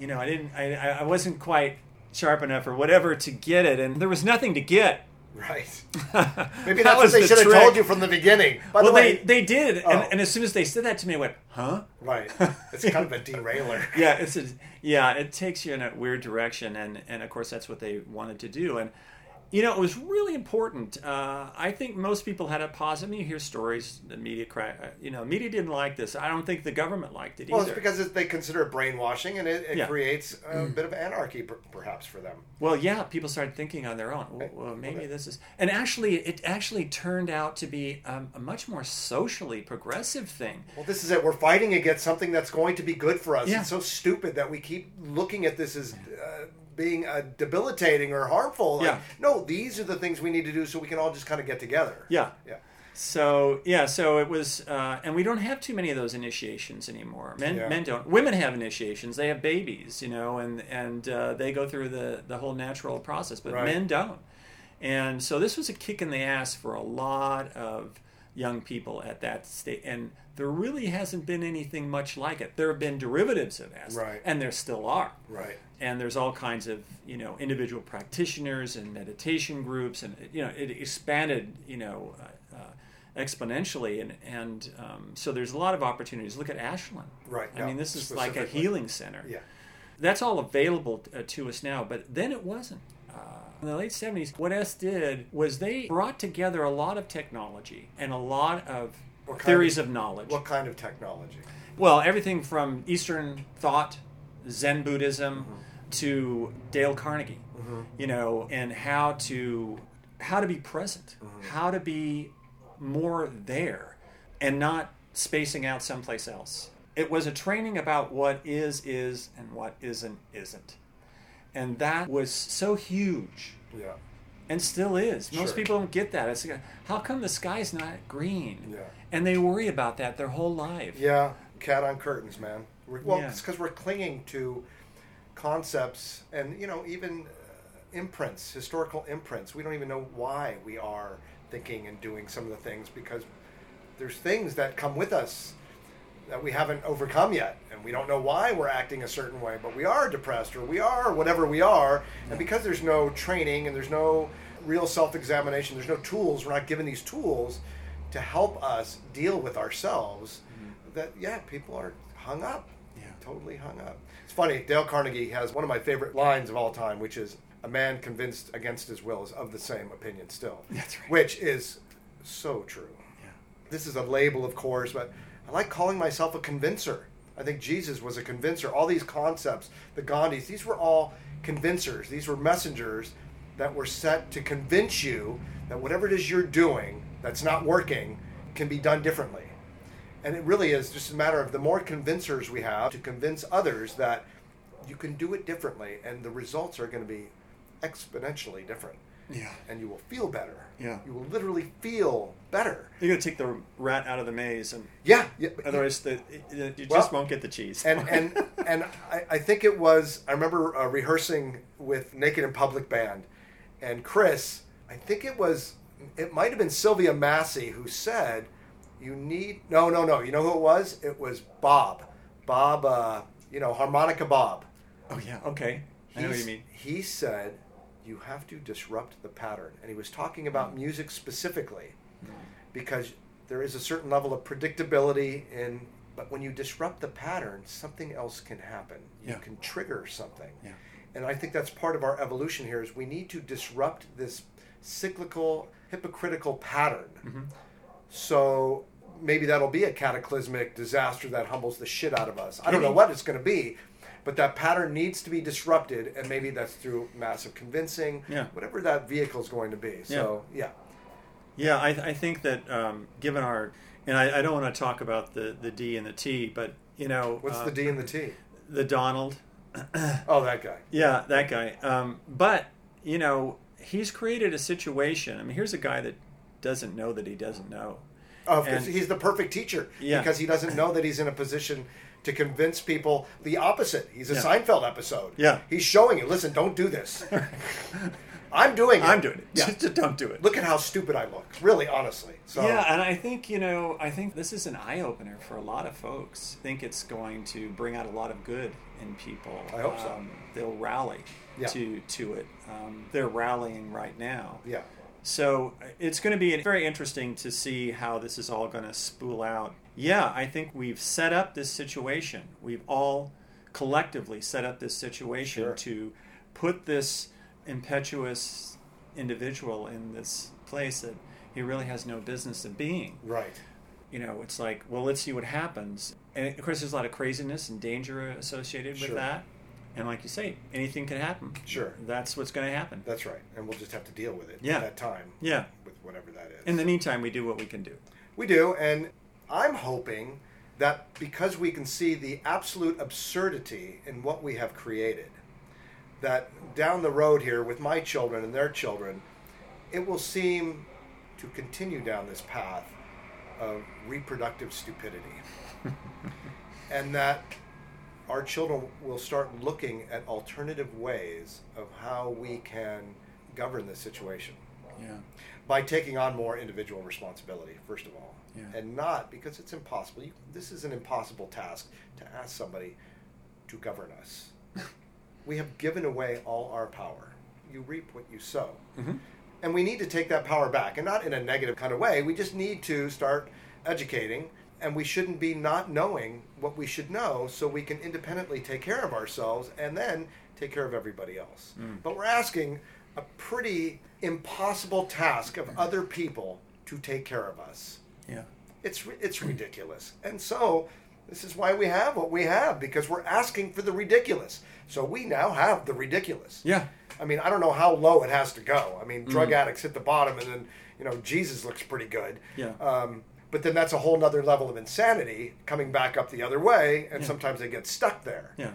you know, I didn't, I I wasn't quite sharp enough or whatever to get it, and there was nothing to get. Right. Maybe that's what they should have told you from the beginning. By well, the way they they did, Oh. and, and as soon as they said that to me, I went, huh? right. It's kind of a derailer. Yeah, it's a, yeah, it takes you in a weird direction, and and of course that's what they wanted to do, and you know it was really important. Uh, I think most people had a positive. You hear stories, the media crack, uh, you know, media didn't like this. I don't think the government liked it either. Well, either. it's because it, they consider it brainwashing, and it, it Yeah. Mm. creates a bit of anarchy, per- perhaps, for them. Well, yeah, people started thinking on their own. Well, well, maybe this is, and actually, it actually turned out to be um, a much more socially progressive thing. Well, this is it. We're fighting against something that's going to be good for us. Yeah. It's so stupid that we keep looking at this as uh, being uh, debilitating or harmful. Like, Yeah. No, these are the things we need to do so we can all just kind of get together. Yeah. Yeah. So yeah, so it was, uh, and we don't have too many of those initiations anymore. Men, Yeah. men don't. Women have initiations. They have babies, you know, and and uh, they go through the the whole natural process, but Right. men don't. And so this was a kick in the ass for a lot of young people at that state, and there really hasn't been anything much like it. There have been derivatives of EST, Right. and there still are Right. And there's all kinds of you know individual practitioners and meditation groups and you know it expanded you know uh, uh, exponentially. And and um, so there's a lot of opportunities. Look at ashland. Right, i mean this is like a healing center. Yeah. that's all available uh, to us now but then it wasn't. Uh, in the late 70s what EST did was they brought together a lot of technology and a lot of theories of- of knowledge. What kind of technology? well, everything from Eastern thought, Zen Buddhism, Mm-hmm. To Dale Carnegie, you know, and how to how to be present, Mm-hmm. how to be more there, and not spacing out someplace else. It was a training about what is is and what isn't isn't, and that was so huge Yeah. and still is. Most Sure. people don't get that. It's like, how come the sky's not green? Yeah. And they worry about that their whole life. Yeah. Cat on curtains, man. We're, well, Yeah. it's because we're clinging to concepts and, you know, even uh, imprints, historical imprints. We don't even know why we are thinking and doing some of the things because there's things that come with us that we haven't overcome yet. And we don't know why we're acting a certain way but we are depressed or we are whatever we are. And because there's no training and there's no real self-examination there's no tools we're not given these tools to help us deal with ourselves that yeah people are hung up. Yeah. totally hung up funny dale carnegie has one of my favorite lines of all time which is a man convinced against his will is of the same opinion still That's right. which is so true Yeah. this is a label, of course, but I like calling myself a convincer. I think Jesus was a convincer. All these concepts, the Gandhis, these were all convincers. These were messengers that were set to convince you that whatever it is you're doing that's not working can be done differently. And it really is just a matter of the more convincers we have to convince others that you can do it differently and the results are going to be exponentially different. Yeah. And you will feel better. Yeah. You will literally feel better. You're gonna take the rat out of the maze, and Yeah, yeah. otherwise, the, you Well, just won't get the cheese. and and and I, I think it was. I remember uh, rehearsing with Naked in Public Band, and Chris. I think it was. It might have been Sylvia Massy who said, "You need." No, no, no. You know who it was? It was Bob. Bob. Uh, you know, harmonica Bob. Oh yeah. Okay. I know what you mean. He said you have to disrupt the pattern, and he was talking about Mm. music specifically because there is a certain level of predictability in. But when you disrupt the pattern, something else can happen. You Yeah. can trigger something. Yeah. And I think that's part of our evolution here is we need to disrupt this cyclical, hypocritical pattern. Mm-hmm. So maybe that'll be a cataclysmic disaster that humbles the shit out of us. I don't know what it's going to be, but that pattern needs to be disrupted, and maybe that's through massive convincing, Yeah. whatever that vehicle is going to be. So yeah, Yeah, I, I think that um, given our, and I, I don't want to talk about the, the D and the T, but you know, what's uh, the D and the T? the Donald, Oh, that guy. yeah, that guy. Um, but you know, he's created a situation. I mean, here's a guy that doesn't know that he doesn't know. Oh, And- he's the perfect teacher. Yeah. Because he doesn't know that he's in a position to convince people the opposite. He's a Yeah. Seinfeld episode. Yeah. He's showing you, listen, don't do this. I'm doing it. I'm doing it. Yeah. Just don't do it. Look at how stupid I look. Really, honestly. So Yeah, and I think you know, I think this is an eye opener for a lot of folks. I think it's going to bring out a lot of good in people. I hope so. Um, they'll rally Yeah. to to it. Um, they're rallying right now. Yeah. So it's going to be very interesting to see how this is all going to spool out. Yeah, I think we've set up this situation. We've all collectively set up this situation Sure. to put this impetuous individual in this place that he really has no business of being. Right. You know, it's like, well, let's see what happens. And of course, there's a lot of craziness and danger associated with Sure. that. And like you say, anything can happen. Sure. That's what's going to happen. That's right. And we'll just have to deal with it Yeah. at that time. Yeah. With whatever that is. In the meantime, we do what we can do. We do, and I'm hoping that because we can see the absolute absurdity in what we have created, that down the road here with my children and their children, it will seem to continue down this path of reproductive stupidity. and that our children will start looking at alternative ways of how we can govern this situation Yeah. by taking on more individual responsibility, first of all, Yeah. and not because it's impossible. You, this is an impossible task to ask somebody to govern us. we have given away all our power. You reap what you sow. Mm-hmm. And we need to take that power back, and not in a negative kind of way. We just need to start educating, and we shouldn't be not knowing what we should know so we can independently take care of ourselves and then take care of everybody else. But we're asking a pretty impossible task of other people to take care of us. Yeah. It's it's ridiculous. And so this is why we have what we have because we're asking for the ridiculous. So we now have the ridiculous. Yeah. I mean, I don't know how low it has to go. I mean, drug addicts hit the bottom, and then you know Jesus looks pretty good. Yeah. Um, but then that's a whole nother level of insanity coming back up the other way, and sometimes they get stuck there. Yeah.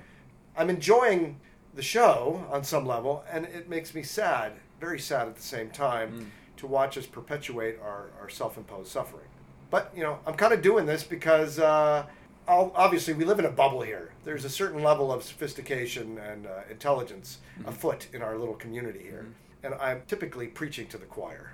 I'm enjoying the show on some level, and it makes me sad, very sad at the same time, to watch us perpetuate our, our self imposed suffering. But, you know, I'm kind of doing this because uh, obviously we live in a bubble here. There's a certain level of sophistication and uh, intelligence afoot in our little community here. And I'm typically preaching to the choir.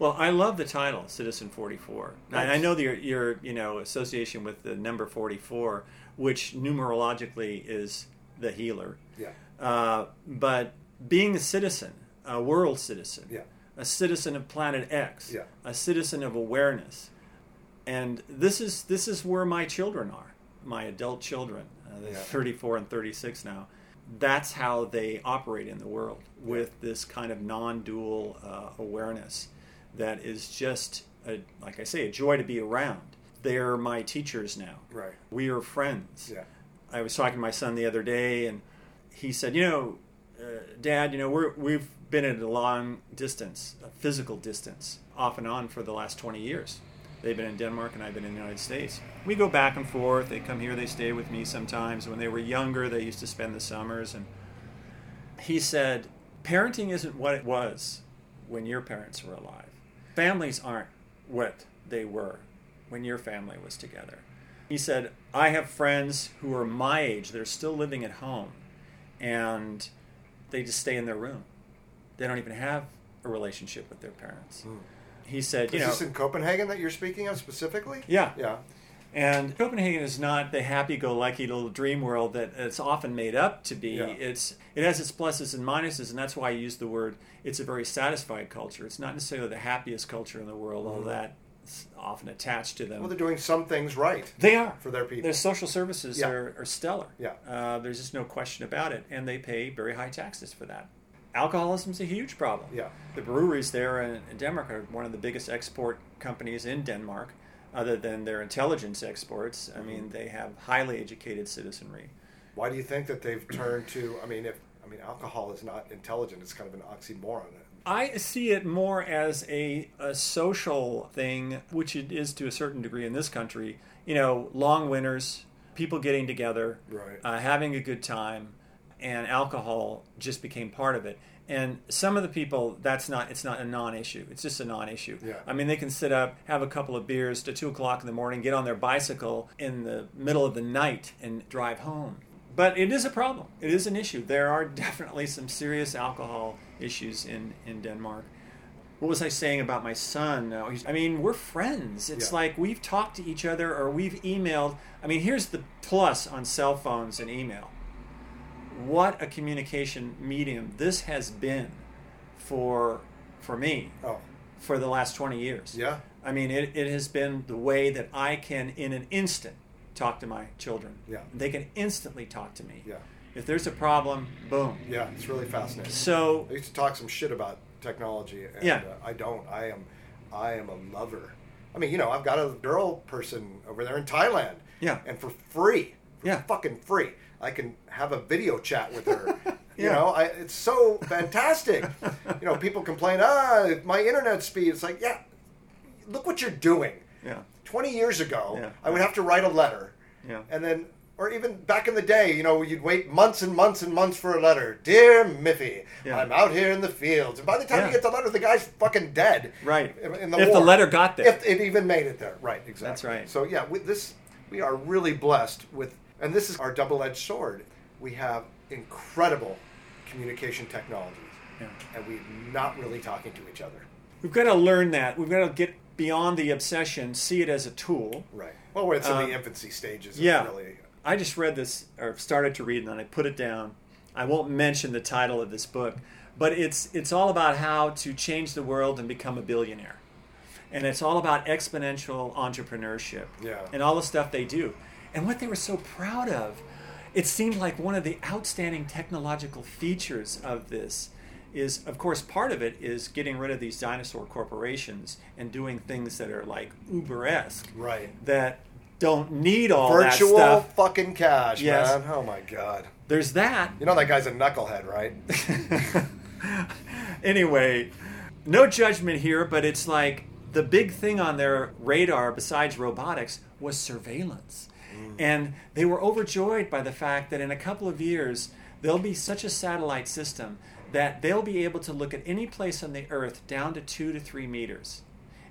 Well, I love the title, Citizen 44. And I know your, your you know association with the number 44, which numerologically is the healer. Yeah. Uh, but being a citizen, a world citizen, Yeah. a citizen of Planet X, Yeah. a citizen of awareness, and this is this is where my children are, my adult children, uh, they're Yeah. 34 and 36 now. That's how they operate in the world with this kind of non-dual uh, awareness that is just, a, like I say, a joy to be around. They're my teachers now. Right. We are friends. Yeah. I was talking to my son the other day, and he said, "You know, uh, Dad, you know, we're we've been at a long distance, a physical distance, off and on for the last twenty years. They've been in Denmark, and I've been in the United States. We go back and forth. They come here, they stay with me sometimes. When they were younger, they used to spend the summers." And he said, "Parenting isn't what it was when your parents were alive. Families aren't what they were when your family was together." He said, I have friends who are my age that are still living at home and they just stay in their room. They don't even have a relationship with their parents. Hmm. He said, you Is know, this in Copenhagen that you're speaking of specifically? Yeah. Yeah. And Copenhagen is not the happy-go-lucky little dream world that it's often made up to be. Yeah. It's it has its pluses and minuses, and that's why I use the word. It's a very satisfied culture. It's not necessarily the happiest culture in the world, although that's often attached to them. Mm-hmm. Well, they're doing some things right. They are for their people. Their social services Yeah. are, are stellar. Yeah. uh, there's just no question about it, and they pay very high taxes for that. Alcoholism is a huge problem. Yeah. the breweries there in, in Denmark are one of the biggest export companies in Denmark, other than their intelligence exports. I mean, they have highly educated citizenry. Why do you think that they've turned to? I mean, if I mean, alcohol is not intelligent. It's kind of an oxymoron. I see it more as a, a social thing, which it is to a certain degree in this country. You know, long winters, people getting together, Right. uh, having a good time, and alcohol just became part of it. And some of the people, that's not, it's not a non issue. It's just a non issue. Yeah. I mean, they can sit up, have a couple of beers to two o'clock in the morning, get on their bicycle in the middle of the night, and drive home. But it is a problem. It is an issue. There are definitely some serious alcohol issues in, in Denmark. What was I saying about my son? Uh, I mean, we're friends. It's Yeah. like we've talked to each other or we've emailed. I mean, here's the plus on cell phones and email. What a communication medium this has been for for me Oh, for the last 20 years. yeah. I mean, it, it has been the way that I can, in an instant, talk to my children. Yeah. They can instantly talk to me. Yeah. If there's a problem, boom. Yeah, it's really fascinating. So, I used to talk some shit about technology, and Yeah. uh, I don't. I am, I am a lover. I mean, you know, I've got a girl person over there in Thailand. Yeah. And for free, for Yeah. fucking free, I can have a video chat with her. You Yeah. know, I, it's so fantastic. you know, people complain, ah, my internet speed. It's like, yeah, look what you're doing. yeah. 20 years ago, Yeah. I would have to write a letter. Yeah. And then, or even back in the day, you know, you'd wait months and months and months for a letter. Dear Miffy, Yeah. I'm out here in the fields. And by the time you get the letter, the guy's fucking dead. Right. In, the If the letter got there. If it even made it there. Right, exactly. That's right. So, yeah, with this, we are really blessed with, and this is our double edged sword. We have incredible communication technologies. Yeah. And we're not really talking to each other. We've got to learn that. We've got to get beyond the obsession, see it as a tool. Right. Well, it's in Uh, the infancy stages. yeah. Really, I just read this, or started to read, and then I put it down. I won't mention the title of this book, but it's it's all about how to change the world and become a billionaire, and it's all about exponential entrepreneurship Yeah. and all the stuff they do, and what they were so proud of. It seemed like one of the outstanding technological features of this is, of course, part of it is getting rid of these dinosaur corporations and doing things that are like Uber-esque, Right. that don't need all Virtual that stuff. fucking cash, Yes. man. Oh my god. There's that. You know that guy's a knucklehead, right? anyway, no judgment here, but it's like the big thing on their radar besides robotics was surveillance. And they were overjoyed by the fact that in a couple of years, there'll be such a satellite system that they'll be able to look at any place on the earth down to two to three meters.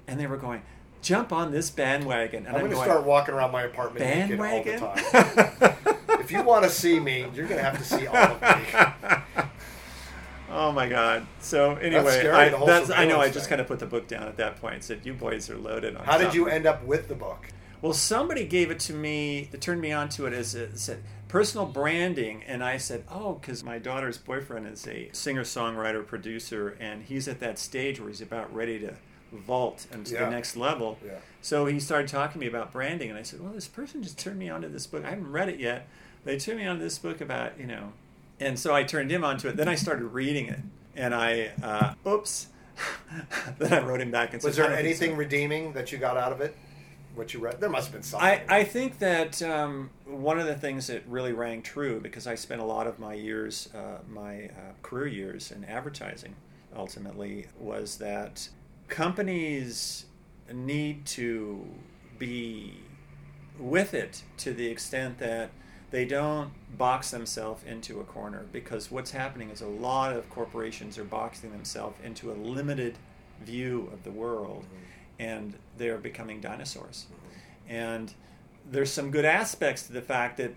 And they were going, jump on this bandwagon. And I'm going to start walking around my apartment bandwagon? all the time. if you want to see me, you're going to have to see all of me. Oh my God! So anyway, scary, I, that's, I know. I just kind of put the book down at that point. and Said you boys are loaded on. How did you end up with the book? Well, somebody gave it to me. That turned me on to it as it said personal branding, and I said, "Oh, because my daughter's boyfriend is a singer-songwriter, producer, and he's at that stage where he's about ready to vault into Yeah. the next level." Yeah. So he started talking to me about branding, and I said, "Well, this person just turned me on to this book. I haven't read it yet. They turned me on to this book about you know." And so I turned him onto it. Then I started reading it, and I, uh, oops. then I wrote him back and said, Was there anything redeeming that you got out of it? What you read? There must have been something. I, I think that um, one of the things that really rang true because I spent a lot of my years, uh, my uh, career years in advertising, ultimately, was that companies need to be with it to the extent that they don't box themselves into a corner because what's happening is a lot of corporations are boxing themselves into a limited view of the world and they're becoming dinosaurs and there's some good aspects to the fact that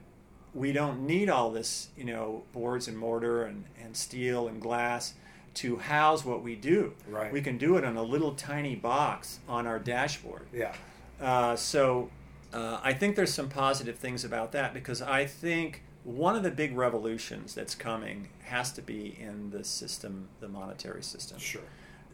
we don't need all this you know boards and mortar and, and steel and glass to house what we do Right. we can do it on a little tiny box on our dashboard yeah. uh, so uh, I think there's some positive things about that because I think one of the big revolutions that's coming has to be in the system, the monetary system. Sure.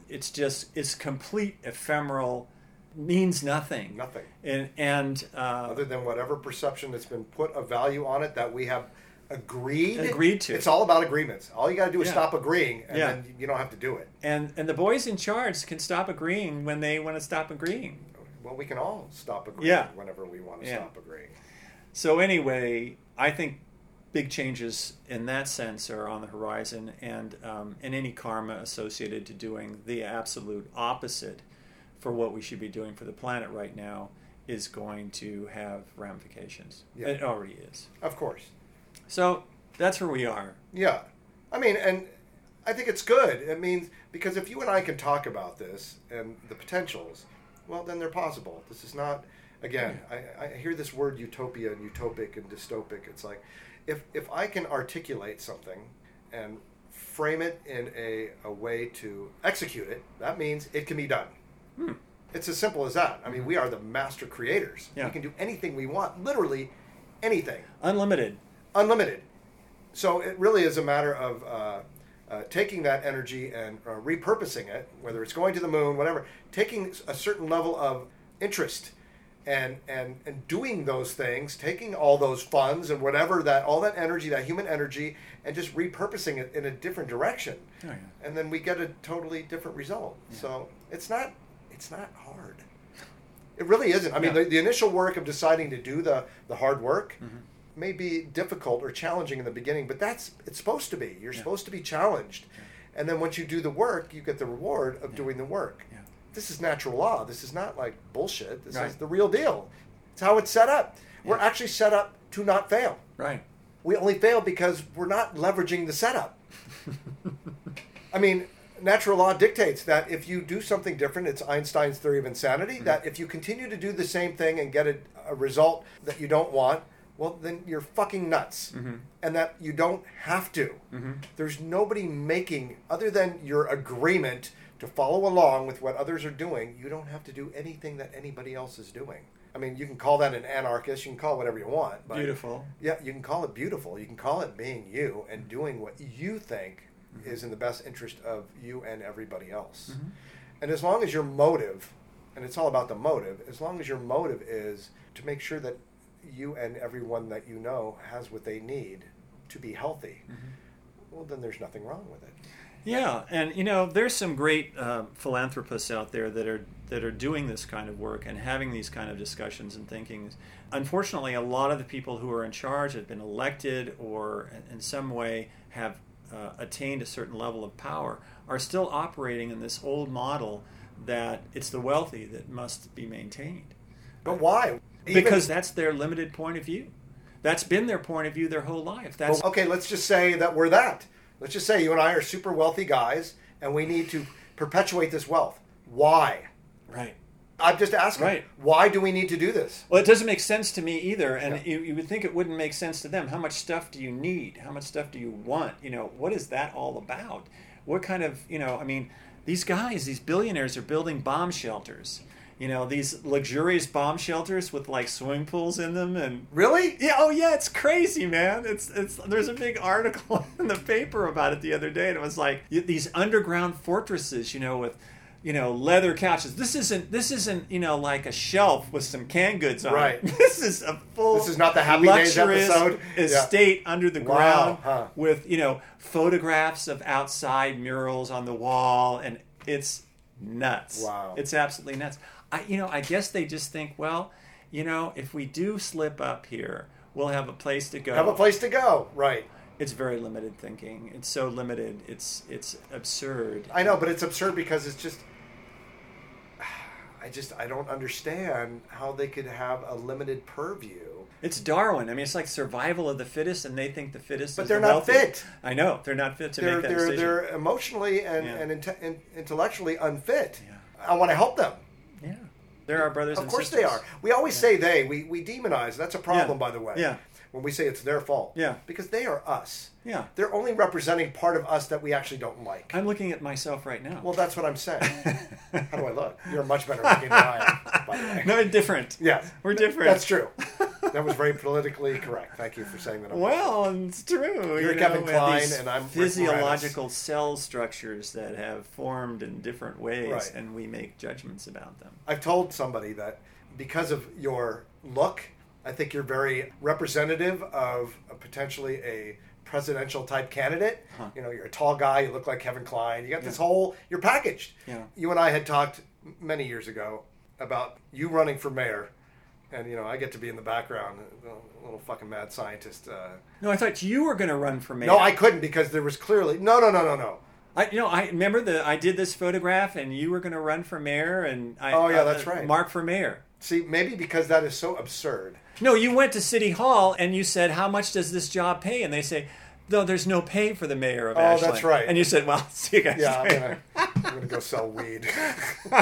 It's just it's complete ephemeral, means nothing. Nothing. And and uh, Other than whatever perception that's been put a value on it that we have agreed Agreed to. It's all about agreements. All you got to do is Yeah. stop agreeing, and Yeah. then you don't have to do it. and and the boys in charge can stop agreeing when they want to stop agreeing. Well, we can all stop agreeing Yeah. whenever we want to Yeah. stop agreeing. So anyway, I think big changes in that sense are on the horizon, and um, and any karma associated to doing the absolute opposite for what we should be doing for the planet right now is going to have ramifications. Yeah. It already is. Of course. So that's where we are. Yeah. I mean, and I think it's good. It means because if you and I can talk about this and the potentials, well, then they're possible. This is not, again, I, I hear this word utopia and utopic and dystopic. It's like, if, if I can articulate something and frame it in a, a way to execute it, that means it can be done. It's as simple as that. I mean, we are the master creators. Yeah. We can do anything we want, literally anything Unlimited. unlimited. So it really is a matter of uh, uh, taking that energy and uh, repurposing it, whether it's going to the moon, whatever, taking a certain level of interest and, and, and doing those things, taking all those funds and whatever that, all that energy, that human energy, and just repurposing it in a different direction. Oh, yeah. And then we get a totally different result. So it's not, it's not hard. It really isn't. I mean, Yeah. the, the initial work of deciding to do the, the hard work Mm-hmm. may be difficult or challenging in the beginning, but that's it's supposed to be. You're supposed to be challenged, and then once you do the work, you get the reward of doing the work. Yeah. This is natural law. This is not like bullshit. This is the real deal. It's how it's set up. We're actually set up to not fail. Right. We only fail because we're not leveraging the setup. I mean, natural law dictates that if you do something different, it's Einstein's theory of insanity, mm-hmm. that if you continue to do the same thing and get a, a result that you don't want, well, then you're fucking nuts. Mm-hmm. And that you don't have to. Mm-hmm. There's nobody making, other than your agreement to follow along with what others are doing, you don't have to do anything that anybody else is doing. I mean, you can call that an anarchist, you can call it whatever you want. But Beautiful. yeah, you can call it beautiful. You can call it being you and doing what you think mm-hmm. is in the best interest of you and everybody else. Mm-hmm. And as long as your motive, and it's all about the motive, as long as your motive is to make sure that you and everyone that you know has what they need to be healthy, mm-hmm. well, then there's nothing wrong with it. Yeah, and you know, there's some great uh, philanthropists out there that are that are doing this kind of work and having these kind of discussions and thinking. Unfortunately, a lot of the people who are in charge have been elected or in- some way have uh, attained a certain level of power are still operating in this old model that it's the wealthy that must be maintained But why? Even- because that's their limited point of view. That's been their point of view their whole life. That's Well, okay, let's just say that we're that. Let's just say you and I are super wealthy guys, and we need to perpetuate this wealth. Why? right. I'm just asking. Right. Why do we need to do this? Well, it doesn't make sense to me either, and Yeah. you, you would think it wouldn't make sense to them. How much stuff do you need? How much stuff do you want? You know, what is that all about? What kind of, you know, I mean, these guys, these billionaires are building bomb shelters. You know, these luxurious bomb shelters with like swimming pools in them, and Really? yeah, oh yeah, it's crazy, man. It's it's. There's a big article in the paper about it the other day, and it was like these underground fortresses, you know, with you know leather couches. This isn't this isn't you know like a shelf with some canned goods on Right. it. This is a full. This is not the Happy Days luxurious episode? Yeah. Estate under the Wow, ground huh. with you know photographs of outside murals on the wall, and it's nuts. Wow. It's absolutely nuts. I, you know, I guess they just think, well, you know, if we do slip up here, we'll have a place to go. Have a place to go. Right. It's very limited thinking. It's so limited. It's it's absurd. I know, but it's absurd because it's just. I just I don't understand how they could have a limited purview. It's Darwin. I mean, it's like survival of the fittest, and they think the fittest. But they're the not fit. I know they're not fit to They're make that they're decision. they're emotionally and Yeah. and inte- in- intellectually unfit. Yeah. I want to help them. Yeah, they're our brothers. Of course sisters. they are. We always say they. We we demonize. That's a problem, Yeah. by the way. Yeah. When we say it's their fault. Yeah. Because they are us. Yeah. They're only representing part of us that we actually don't like. I'm looking at myself right now. Well, that's what I'm saying. How do I look? You're much better looking than I am, by the way. no, different. Yes. We're different. That's true. That was very politically correct. Thank you for saying that. Well, it's true. You're you Kevin Kline these and I'm Rick physiological cell structures that have formed in different ways, Right. and we make judgments about them. I've told somebody that because of your look, I think you're very representative of a potentially a presidential type candidate. You know, you're a tall guy, you look like Kevin Kline. You got this whole, you're packaged. Yeah. You and I had talked many years ago about you running for mayor. And, you know, I get to be in the background, a little fucking mad scientist. Uh, No, I thought you were going to run for mayor. no, I couldn't because there was clearly, no, no, no, no, no. I, you know, I remember the I did this photograph, and you were going to run for mayor, and I, Oh, yeah, uh, that's right. Mark for mayor. See, maybe because that is so absurd. No, you went to City Hall and you said, "How much does this job pay?" And they say, "No, there's no pay for the mayor of Oh, Ashland." that's right. And you said, "Well, see you guys Yeah, I'm later." gonna, I'm gonna go sell weed.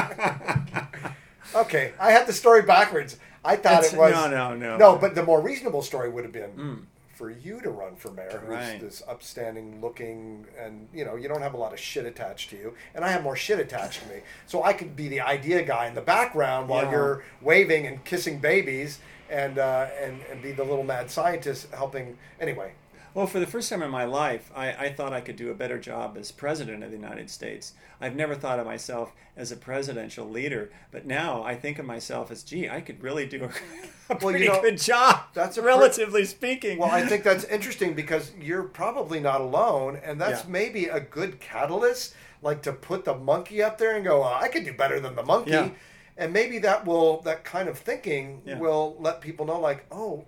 okay, I had the story backwards. I thought It's- it was no, no, no. no. But the more reasonable story would have been hmm. for you to run for mayor, who's Right. this upstanding looking, and you know you don't have a lot of shit attached to you, and I have more shit attached to me, so I could be the idea guy in the background while Yeah. you're waving and kissing babies. And, uh, and and be the little mad scientist helping. Anyway, Well, for the first time in my life, I, I thought I could do a better job as president of the United States. I've never thought of myself as a presidential leader, but now I think of myself as, gee, I could really do a, a Well, you pretty know, good job, that's relatively speaking. Well, I think that's interesting because you're probably not alone, and that's Yeah. maybe a good catalyst, like to put the monkey up there and go, oh, "I could do better than the monkey," Yeah. And maybe that will that kind of thinking Yeah. will let people know, like, oh,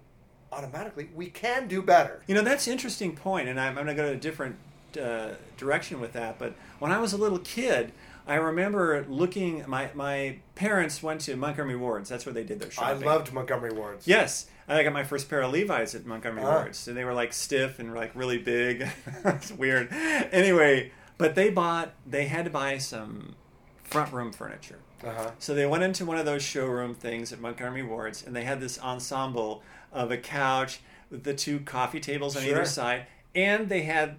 automatically we can do better. You know, that's an interesting point, and I'm, I'm going to go to a different uh, direction with that. But when I was a little kid, I remember looking. My my parents went to Montgomery Ward's. That's where they did their shopping I loved Montgomery Wards. Yes, I got my first pair of Levi's at Montgomery Ah. Ward's, and they were like stiff and like really big. it's weird. Anyway, but they bought. They had to buy some front room furniture. Uh-huh. So they went into one of those showroom things at Montgomery Ward's, and they had this ensemble of a couch with the two coffee tables on Sure. either side, and they had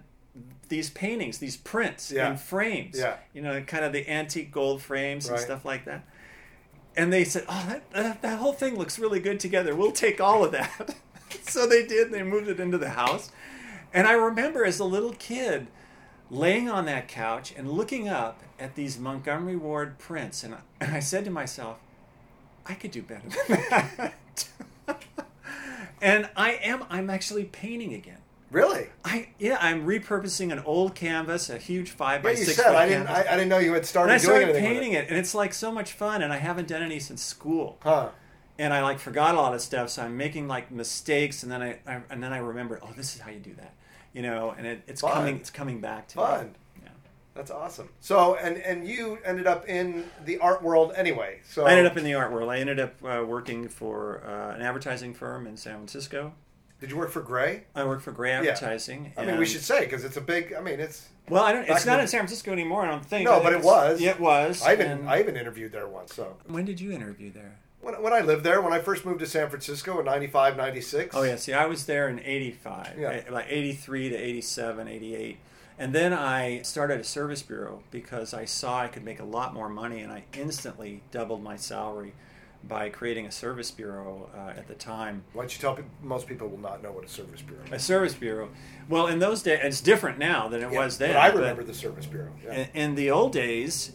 these paintings, these prints Yeah. in frames. Yeah. You know, kind of the antique gold frames and stuff like that. And they said, "Oh, that, that, that whole thing looks really good together. We'll take all of that." so they did. They moved it into the house, and I remember as a little kid laying on that couch and looking up at these Montgomery Ward prints, and I, and I said to myself, "I could do better than that." and I am. I'm actually painting again. Really? I yeah. I'm repurposing an old canvas, a huge five by Yeah, you six said I didn't. I, I didn't know you had started and I doing started painting with it. and it's like so much fun. And I haven't done any since school. Huh? And I like forgot a lot of stuff, so I'm making like mistakes, and then I, I and then I remember, oh, this is how you do that, you know. And it, it's Fun. coming, it's coming back to me. Fun. Yeah. That's awesome. So, and and you ended up in the art world anyway. So I ended up in the art world. I ended up uh, working for uh, an advertising firm in San Francisco. Did you work for Grey? I worked for Grey Advertising. I mean, we should say because it's a big. I mean, it's. Well, I don't. It's not in- in San Francisco anymore. I don't think. No, I but it was. It was. I even and- I even interviewed there once. So when did you interview there? When, when I lived there, when I first moved to San Francisco in 95, 96. Oh yeah, see, I was there in '85, Yeah. eh, like '83 to '87, '88, and then I started a service bureau because I saw I could make a lot more money, and I instantly doubled my salary by creating a service bureau uh, at the time. Why don't you tell people? Most people will not know what a service bureau. is. A service bureau. Well, in those days, it's different now than it Yeah, was then. But I remember the service bureau. Yeah. in, in the old days,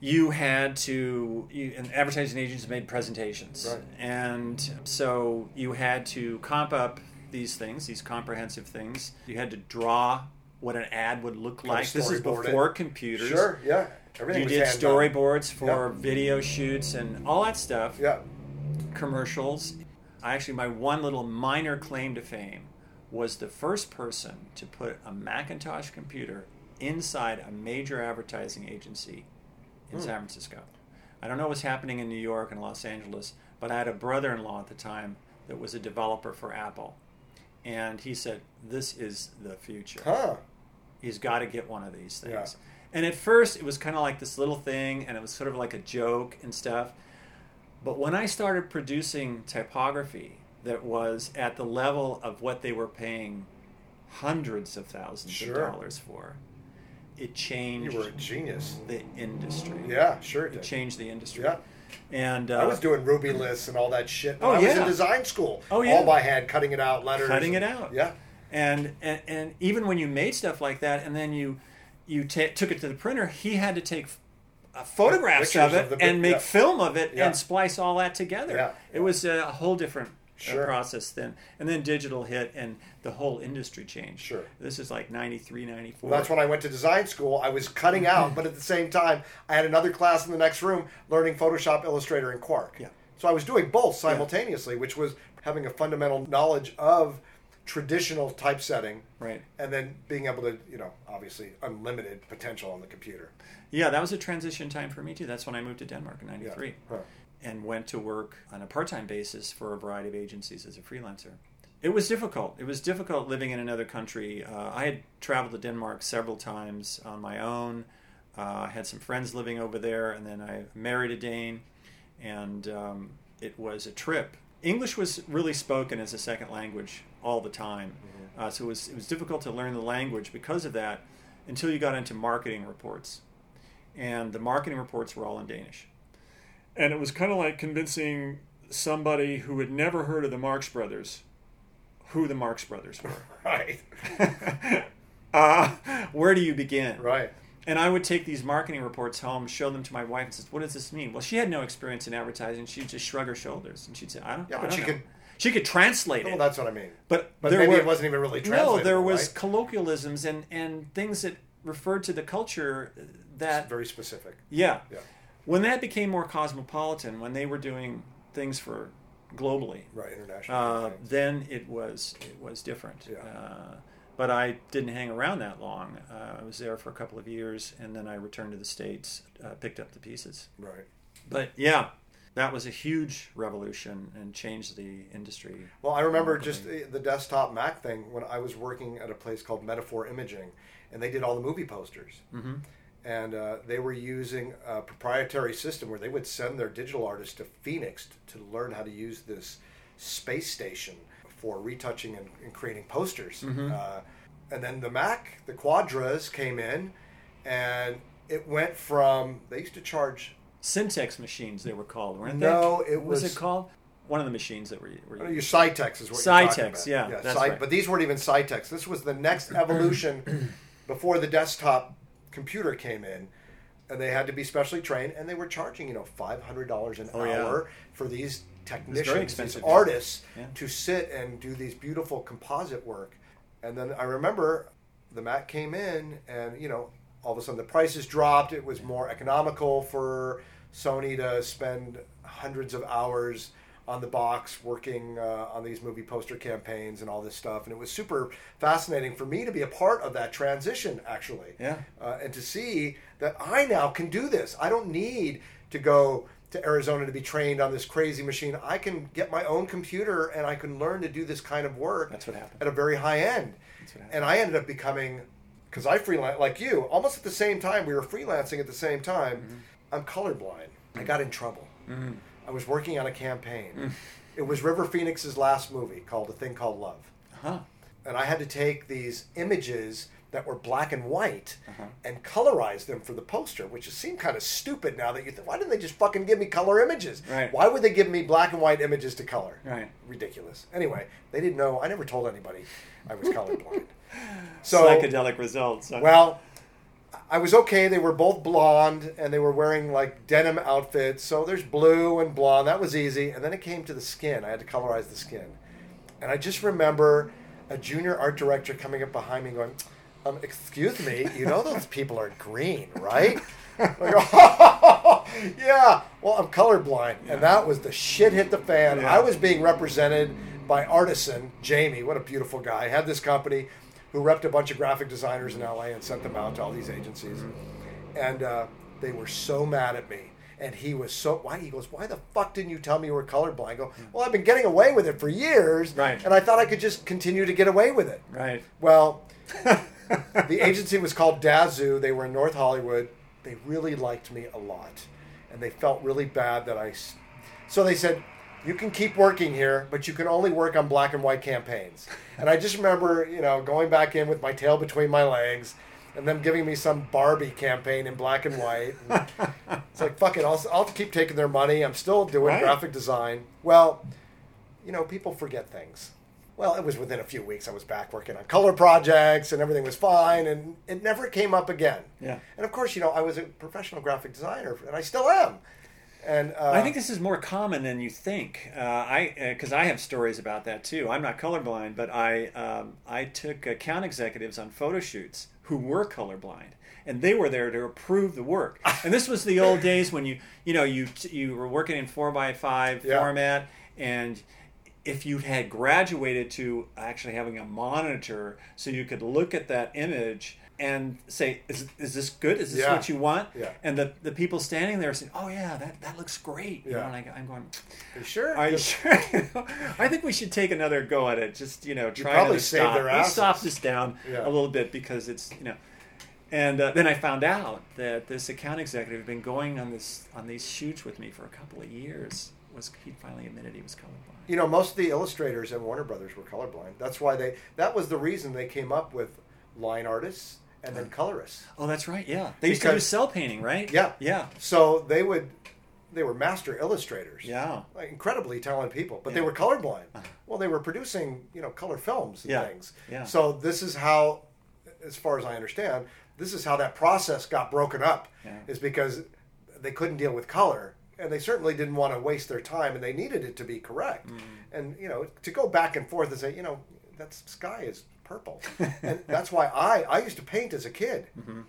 you had to, you, and advertising agents made presentations. Right. And so you had to comp up these things, these comprehensive things. You had to draw what an ad would look like. This is storyboard it. before computers. Sure. Yeah. Everything You did storyboards for video shoots and all that stuff, Yeah. commercials. I actually, my one little minor claim to fame was the first person to put a Macintosh computer inside a major advertising agency In hmm. San Francisco. I don't know what's happening in New York and Los Angeles, but I had a brother in law at the time that was a developer for Apple. And he said, This is the future Huh. he's got to get one of these things. Yeah. And at first, it was kind of like this little thing, and it was sort of like a joke and stuff. But when I started producing typography, that was at the level of what they were paying hundreds of thousands Sure. of dollars for. It changed You were a genius. the industry. Yeah, sure it It changed the industry. Yeah. And uh, I was doing Rubyliths and all that shit. Oh, I was yeah. in design school. Oh, yeah. All by hand, cutting it out, letters. cutting it out. Yeah. And, and and even when you made stuff like that, and then you you ta- took it to the printer, he had to take uh, photographs of it of the and make yeah. film of it Yeah. and splice all that together. Yeah, It was a whole different uh, Sure. process then. And then digital hit, and the whole industry changed. Sure. This is like 93, 94. Well, that's when I went to design school. I was cutting mm-hmm. out, but at the same time, I had another class in the next room learning Photoshop, Illustrator, and Quark. Yeah. So I was doing both simultaneously, which was having a fundamental knowledge of traditional typesetting, Right. and then being able to, you know, obviously unlimited potential on the computer. Yeah, that was a transition time for me too. That's when I moved to Denmark in Yeah. '93 Huh. And went to work on a part-time basis for a variety of agencies as a freelancer. It was difficult. It was difficult living in another country. Uh, I had traveled to Denmark several times on my own. Uh, I had some friends living over there, and then I married a Dane, and um, it was a trip. English was really spoken as a second language all the time, uh, so it was it was difficult to learn the language because of that until you got into marketing reports and the marketing reports were all in Danish. And it was kind of like convincing somebody who had never heard of the Marx Brothers who the Marx Brothers were. Right. uh, where do you begin? Right. And I would take these marketing reports home, show them to my wife, and says, "What does this mean?" Well, she had no experience in advertising. She'd just shrug her shoulders, and she'd say, "I don't." Yeah, but don't she know." could- She could translate Well, it, Well, that's what I mean. but But there maybe were, it wasn't even really No, translatable. there was right? colloquialisms and and things that referred to the culture that very specific. Yeah. Yeah. When that became more cosmopolitan, when they were doing things for globally, Right. International. uh, then it was it was different. Yeah. Uh, but I didn't hang around that long. Uh, I was there for a couple of years, and then I returned to the states, uh, picked up the pieces. right. But yeah, that was a huge revolution and changed the industry. Well, I remember just the the desktop Mac thing when I was working at a place called Metaphor Imaging, and they did all the movie posters. Mm-hmm. And uh, they were using a proprietary system where they would send their digital artists to Phoenix to learn how to use this space station for retouching and, and creating posters. Uh, and then the Mac, the Quadras came in, and it went from they used to charge Syntex machines, they were called, weren't No, they? it was was- it called? One of the machines that were, were Your Scitex is what you're talking Scitex, yeah, that's Cy- right. But these weren't even Scitex. This was the next evolution before the desktop computer came in, and they had to be specially trained, and they were charging you know five hundred dollars an Oh, yeah. hour for these technicians, these artists Yeah. to sit and do these beautiful composite work. And then I remember the Mac came in, and you know all of a sudden the prices dropped. It was more economical for Sony to spend hundreds of hours on the box working uh, on these movie poster campaigns and all this stuff. And it was super fascinating for me to be a part of that transition, actually. Yeah. Uh, and to see that I now can do this. I don't need to go to Arizona to be trained on this crazy machine. I can get my own computer and I can learn to do this kind of work That's what happened. at a very high end. That's what happened. And I ended up becoming, because I freelance like you, almost at the same time, we were freelancing at the same time. Mm-hmm. I'm colorblind. I got in trouble. I was working on a campaign. Mm. It was River Phoenix's last movie called A Thing Called Love. Huh. And I had to take these images that were black and white Uh-huh. and colorize them for the poster, which seemed kind of stupid now that you think, why didn't they just fucking give me color images? Right. Why would they give me black and white images to color? Right. Ridiculous. Anyway, they didn't know. I never told anybody I was colorblind. So, Psychedelic results. well, I was okay. They were both blonde and they were wearing like denim outfits. So there's blue and blonde. That was easy. And then it came to the skin. I had to colorize the skin. And I just remember a junior art director coming up behind me going, um, excuse me, you know those people are green, right? I go, yeah, well, I'm colorblind. And that was the shit hit the fan. Yeah. I was being represented by Artisan, Jamie, what a beautiful guy. Had this company who repped a bunch of graphic designers in LA and sent them out to all these agencies. And uh, they were so mad at me. And he was so why he goes, Why the fuck didn't you tell me you were colorblind? I go, Well, I've been getting away with it for years. Right. And I thought I could just continue to get away with it. Right. Well, the agency was called Dazoo. They were in North Hollywood. They really liked me a lot, and they felt really bad that I So they said, you can keep working here, but you can only work on black and white campaigns. And I just remember, you know, going back in with my tail between my legs and them giving me some Barbie campaign in black and white. And it's like, fuck it, I'll, I'll keep taking their money. I'm still doing Right. graphic design. Well, you know, people forget things. Well, it was within a few weeks I was back working on color projects and everything was fine and it never came up again. Yeah. And of course, you know, I was a professional graphic designer and I still am. And uh, I think this is more common than you think. Uh, I because I have stories about that too. I'm not colorblind, but I um, I took account executives on photo shoots who were colorblind, and they were there to approve the work. And this was the old days when you you know you you were working in four by five format, and if you had graduated to actually having a monitor so you could look at that image and say is, is this good is this Yeah. what you want Yeah. and the, the people standing there saying oh yeah that, that looks great you know, Yeah. and I, i'm going Are you sure? are you sure i think we should take another go at it just you know try probably to stop, their let's stop this down Yeah. a little bit because it's you know and uh, then I found out that this account executive had been going on this on these shoots with me for a couple of years. Was he finally admitted he was colorblind? you know, most of the illustrators at Warner Brothers were colorblind. That's why they. That was the reason they came up with line artists and then colorists. Oh, that's right. Yeah, they used to do cel painting, right? Yeah. yeah, So they would. They were master illustrators. yeah. Like incredibly talented people, but they Yeah. were colorblind. Well, they were producing, you know, color films and Yeah. things. Yeah. So this is how, as far as I understand, this is how that process got broken up. Yeah. Is because they couldn't deal with color, and they certainly didn't want to waste their time, and they needed it to be correct. Mm. And you know, to go back and forth and say, you know, that sky is purple, and that's why I I used to paint as a kid. Mm-hmm.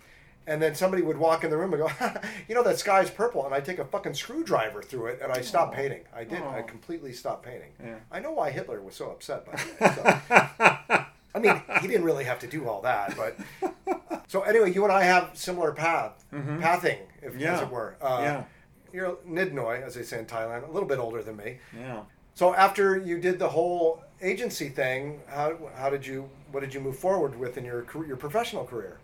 And then somebody would walk in the room and go, you know, that sky's purple. And I take a fucking screwdriver through it and I stop painting. I did. I completely stopped painting. Yeah. I know why Hitler was so upset by that. So. I mean, he didn't really have to do all that. But so anyway, you and I have similar path, pathing, if, as Mm-hmm. Yeah. it were. Uh, Yeah. You're Nidnoy, as they say in Thailand, a little bit older than me. Yeah. So after you did the whole agency thing, how, how did you, what did you move forward with in your career, your professional career?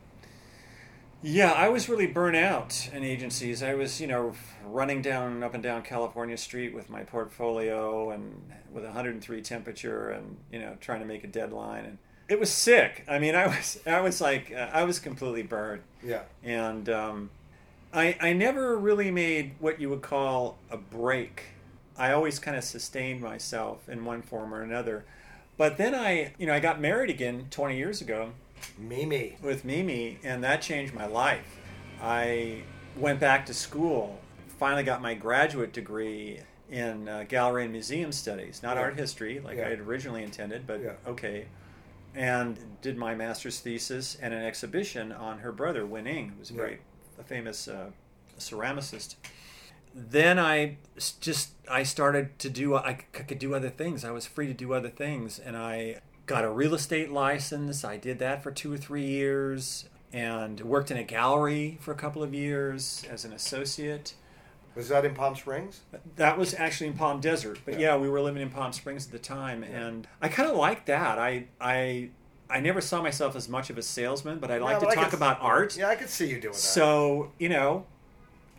Yeah, I was really burnt out in agencies. I was, you know, running down up and down California Street with my portfolio and with 103 temperature and, you know, trying to make a deadline and it was sick. I mean, I was I was like uh, I was completely burned. Yeah. And um, I I never really made what you would call a break. I always kind of sustained myself in one form or another. But then I, you know, I got married again 20 years ago Mimi. with Mimi, and that changed my life. I went back to school, finally got my graduate degree in uh, gallery and museum studies, not Yeah. art history like Yeah. I had originally intended, but Yeah. okay. And did my master's thesis and an exhibition on her brother, Wen Ing, who was a very a famous uh, ceramicist. Then I just I started to do I could do other things. I was free to do other things, and I got a real estate license. I did that for two or three years, and worked in a gallery for a couple of years as an associate. Was that in Palm Springs? That was actually in Palm Desert, but Yeah. yeah, we were living in Palm Springs at the time, and I kind of liked that. I I I never saw myself as much of a salesman, but I like but to I talk could- about art. Yeah, I could see you doing that. So you know,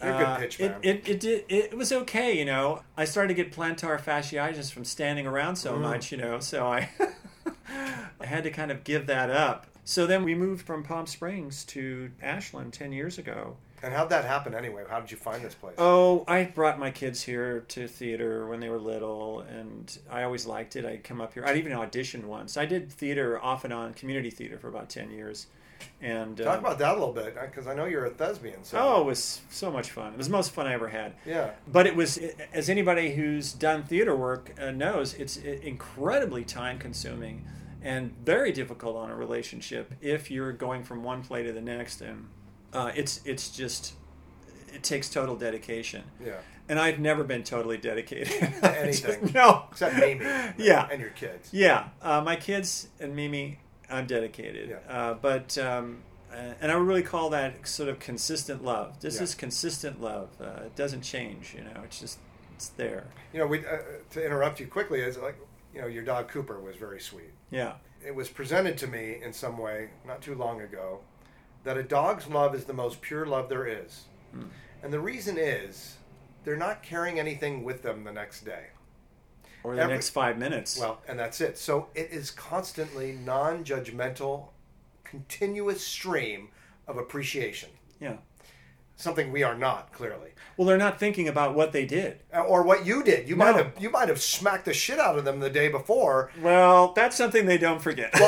You're a good uh, pitch it, man. it, it did it was okay. You know, I started to get plantar fasciitis from standing around Mm. so much. You know, so I I had to kind of give that up. So then we moved from Palm Springs to Ashland ten years ago. and how'd that happen anyway? How did you find this place? Oh, I brought my kids here to theater when they were little, and I always liked it. I'd come up here. I'd even auditioned once. I did theater off and on, community theater for about ten years, and Talk um, about that a little bit, because I know you're a thespian. So. Oh, it was so much fun. It was the most fun I ever had. Yeah. But it was, as anybody who's done theater work uh, knows, it's incredibly time consuming and very difficult on a relationship if you're going from one play to the next. And uh, it's, it's just, it takes total dedication. Yeah. And I've never been totally dedicated. To anything. no. Except Mimi. Yeah. And your kids. Yeah, uh, my kids and Mimi, I'm dedicated. Yeah. Uh, but um, uh, and I would really call that sort of consistent love. This Yeah. is consistent love. Uh, it doesn't change. You know, it's just it's there. You know, we uh, to interrupt you quickly is like, you know, your dog Cooper was very sweet. Yeah. It was presented to me in some way not too long ago that a dog's love is the most pure love there is. Hmm. And the reason is they're not carrying anything with them the next day. Or the Every- next five minutes. Well, and that's it. So it is constantly non-judgmental, continuous stream of appreciation. yeah. Something we are not clearly, Well, they're not thinking about what they did. Uh, or what you did. You might have you might have smacked the shit out of them the day before. Well, that's something they don't forget.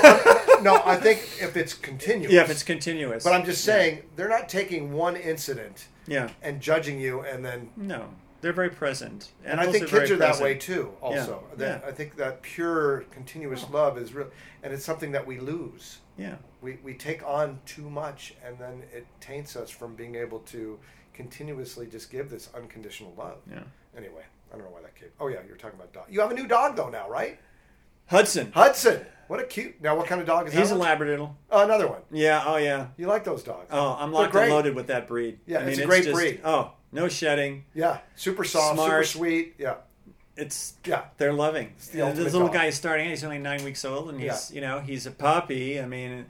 no, I think if it's continuous. yeah, if it's continuous. But I'm just saying they're not taking one incident Yeah. and judging you, and then. No, they're very present, And I think kids are that present. way too. Also, Yeah, that yeah. I think that pure, continuous love is real, and it's something that we lose. Yeah. we, we take on too much and then it taints us from being able to continuously just give this unconditional love. Yeah. Anyway, I don't know why that came. Oh yeah, you're talking about dog. You have a new dog though now, right? Hudson. Hudson. What a cute. Now, what kind of dog is He's that? He's a? Labradoodle. Oh, another one. Yeah. Oh, yeah. You like those dogs? Oh, I'm They're locked great. and loaded with that breed. Yeah, I mean, it's a great just, breed. Oh, no shedding. Yeah, super soft, Smart. super sweet. Yeah, It's yeah. they're loving. the this little dog. guy is starting. He's only nine weeks old, and he's Yeah. you know he's a puppy. I mean,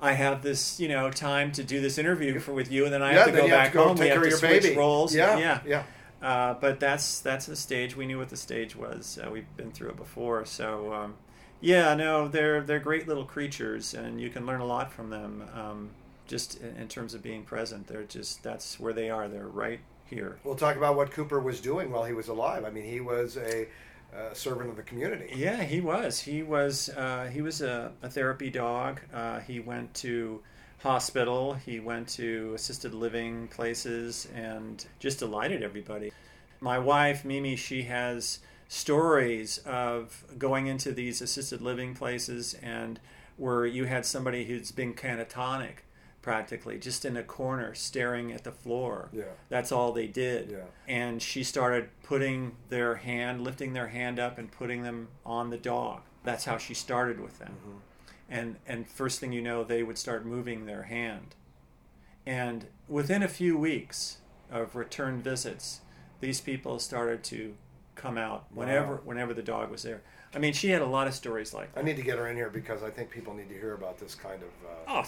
I have this you know time to do this interview for with you, and then I yeah, have to go back have to go home. take we have care to of your switch baby. roles. Yeah, yeah. yeah. Uh, but that's that's the stage. We knew what the stage was. Uh, we've been through it before. So um, yeah, no, they're they're great little creatures, and you can learn a lot from them. Um, just in terms of being present, they're just that's where they are. They're right here. We'll talk about what Cooper was doing while he was alive. I mean, he was a uh, servant of the community. Yeah, he was. He was. Uh, he was a, a therapy dog. Uh, he went to hospital. He went to assisted living places and just delighted everybody. My wife Mimi, she has stories of going into these assisted living places and where you had somebody who's been catatonic practically just in a corner staring at the floor. Yeah. that's all they did. Yeah. and she started putting their hand lifting their hand up and putting them on the dog. That's how she started with them. Mm-hmm. And and first thing you know they would start moving their hand. And within a few weeks of return visits these people started to come out whenever Wow. whenever the dog was there i mean she had a lot of stories like that I need to get her in here because I think people need to hear about this kind of. Uh, Oh,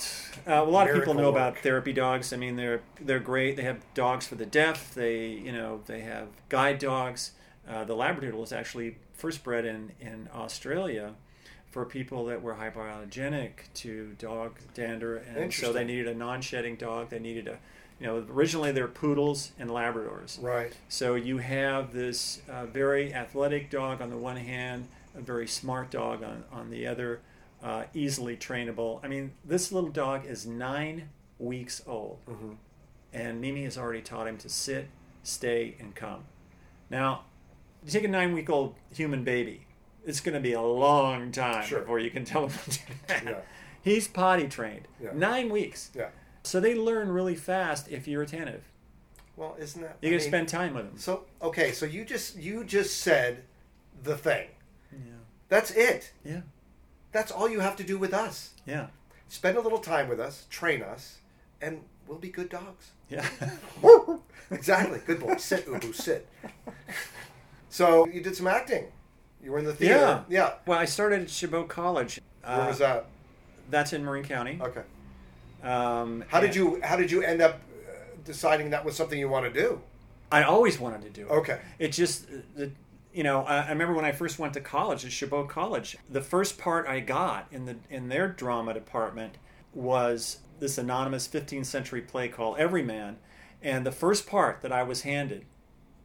uh, a lot of people know about therapy dogs. I mean, they're they're great. They have dogs for the deaf. They you know they have guide dogs. Uh, the Labradoodle was actually first bred in in Australia for people that were hypoallergenic to dog dander, and so they needed a non-shedding dog. They needed a you know originally they're poodles and Labradors. Right. So you have this uh, very athletic dog on the one hand, a very smart dog on, on the other, uh, easily trainable. I mean, this little dog is nine weeks old, and Mimi has already taught him to sit, stay, and come. Now, you take a nine week old human baby, it's going to be a long time Sure. before you can tell him to do that. Yeah. He's potty trained. Yeah. Nine weeks. Yeah. So they learn really fast if you're attentive. Well, isn't that? You're going to spend time with them. So okay, so you just you just said the thing. That's it. Yeah. That's all you have to do with us. Yeah. Spend a little time with us, train us, and we'll be good dogs. Yeah. Exactly. Good boy. Sit, Ubu, sit. So you did some acting. You were in the theater. Yeah. Yeah. well, I started at Chabot College. Where Uh, was that? That's in Marin County. Okay. Um, How did you How did you end up uh, deciding that was something you want to do? I always wanted to do it. Okay. It just, the, you know, I, I remember when I first went to college at Chabot College. The first part I got in the in their drama department was this anonymous 15th century play called Everyman, and the first part that I was handed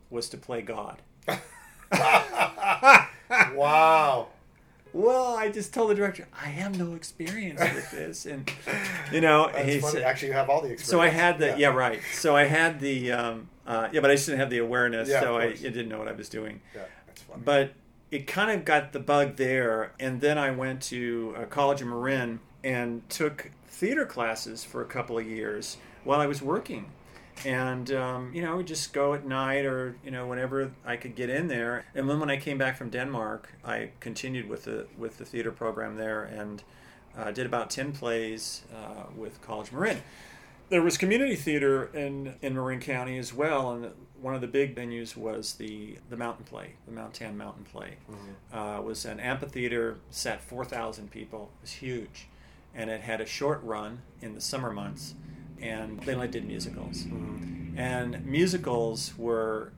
was to play God. Wow. Well, I just told the director, I have no experience with this, and you know, That's he funny. said- Actually, you have all the experience. So I had the yeah. right. So I had the um, uh, yeah, but I just didn't have the awareness, Yeah, so I, I didn't know what I was doing. Yeah, that's funny. But it kind of got the bug there, and then I went to uh, college in Marin and took theater classes for a couple of years while I was working. And um, you know, I would just go at night or you know whenever I could get in there. And then when I came back from Denmark, I continued with the with the theater program there and uh, did about ten plays uh, with College Marin there was community theater in in Marin County as well, and one of the big venues was the the Mountain Play, the Mount Tam Mountain Play. Uh, it was an amphitheater, sat four thousand people. It was huge, and it had a short run in the summer months, and they only did musicals, and musicals were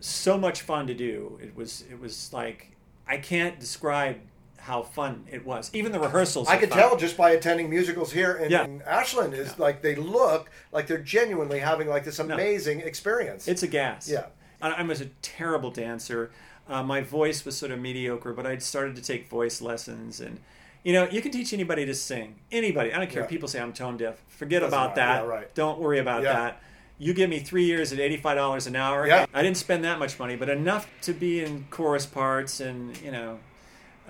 so much fun to do. It was it was like I can't describe how fun it was. Even the rehearsals. I could fun. tell just by attending musicals here in, Yeah. in Ashland is like they look like they're genuinely having like this amazing experience. It's a gas. Yeah. I, I was a terrible dancer. Uh, my voice was sort of mediocre, but I'd started to take voice lessons. And, you know, you can teach anybody to sing. Anybody. I don't care Yeah. people say I'm tone deaf. Forget Doesn't about matter. that. Yeah, right. Don't worry about Yeah. that. You give me three years at $85 an hour. Yeah. I didn't spend that much money, but enough to be in chorus parts and, you know.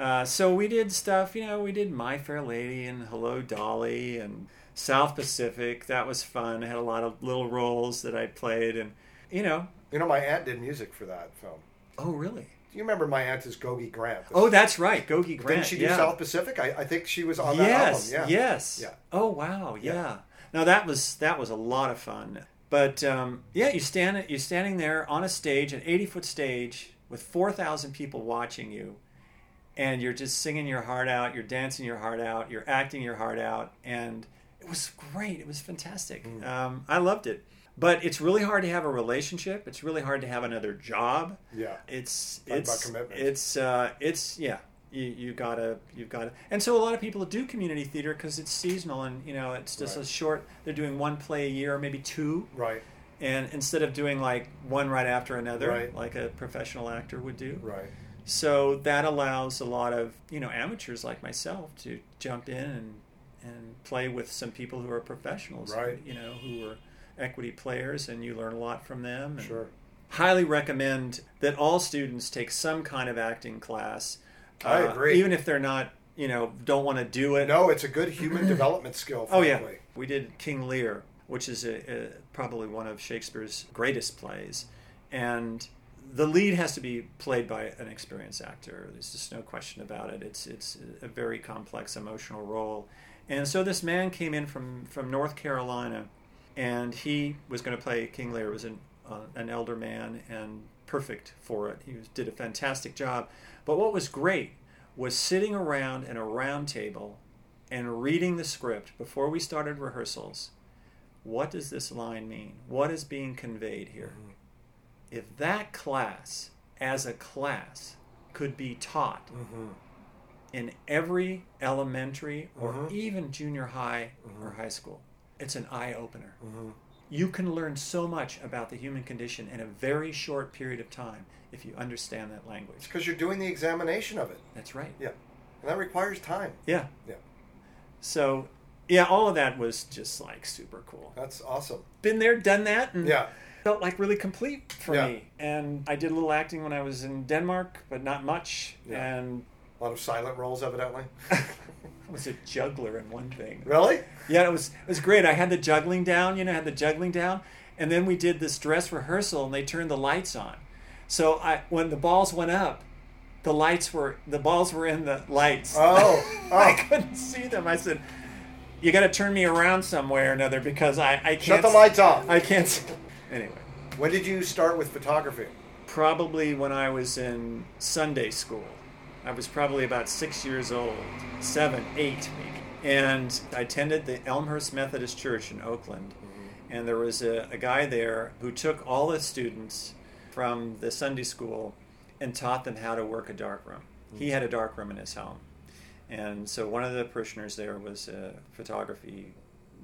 Uh, so we did stuff, you know, we did My Fair Lady and Hello Dolly and South Pacific. That was fun. I had a lot of little roles that I played. And, you know, you know, my aunt did music for that film. Oh, really? Do you remember my aunt is Gogi Grant? Oh, that's right, Gogi Grant. Didn't she do yeah. South Pacific? I, I think she was on that yes, album. Yeah. yes. Yeah. Oh, wow. Yeah. Yeah. Now that was that was a lot of fun. But um, yeah, you stand you're standing there on a stage, an 80 foot stage with 4,000 people watching you, and you're just singing your heart out, you're dancing your heart out, you're acting your heart out, and it was great. It was fantastic. Mm. Um, I loved it. But it's really hard to have a relationship. It's really hard to have another job. Yeah. It's Talk about it's commitment. it's uh, it's yeah. You, you gotta you've gotta and so a lot of people do community theater because it's seasonal and you know it's just Right. a short they're doing one play a year maybe two Right. and instead of doing like one right after another Right. like a professional actor would do Right. So that allows a lot of you know amateurs like myself to jump in and and play with some people who are professionals Right. you know who are equity players and you learn a lot from them and Sure. highly recommend that all students take some kind of acting class I Uh, agree. even if they're not you know don't want to do it No, it's a good human development skill. Oh yeah, we did King Lear, which is a, a, probably one of Shakespeare's greatest plays, and the lead has to be played by an experienced actor. There's just no question about it. It's it's a very complex emotional role, and so this man came in from from North Carolina, and he was going to play King Lear. Was an uh, an elder man and perfect for it. He was, did a fantastic job. But what was great was sitting around in a round table and reading the script before we started rehearsals. What does this line mean? What is being conveyed here? If that class, as a class, could be taught mm-hmm. in every elementary or mm-hmm. even junior high mm-hmm. or high school, it's an eye opener. You can learn so much about the human condition in a very short period of time if you understand that language. because you're doing the examination of it. That's right. Yeah, and that requires time. Yeah. Yeah, So, yeah, all of that was just like super cool. that's awesome. Been there, done that, and Yeah, felt like really complete for Yeah. me. And I did a little acting when I was in Denmark, but not much. Yeah. And a lot of silent roles, evidently. I was a juggler in one thing. really? Yeah, it was it was great. I had the juggling down, you know, I had the juggling down, and then we did this dress rehearsal, and they turned the lights on. So I when the balls went up, the lights were the balls were in the lights. Oh, oh. I oh. couldn't see them. I said, "You got to turn me around somewhere or another because I I can't Shut the lights off. I can't." Anyway, When did you start with photography? probably when I was in Sunday school. I was probably about six years old, seven, eight maybe. And I attended the Elmhurst Methodist Church in Oakland. Mm-hmm. And there was a, a guy there who took all the students from the Sunday school and taught them how to work a darkroom. He mm-hmm. had a darkroom in his home. And so one of the parishioners there was a photography,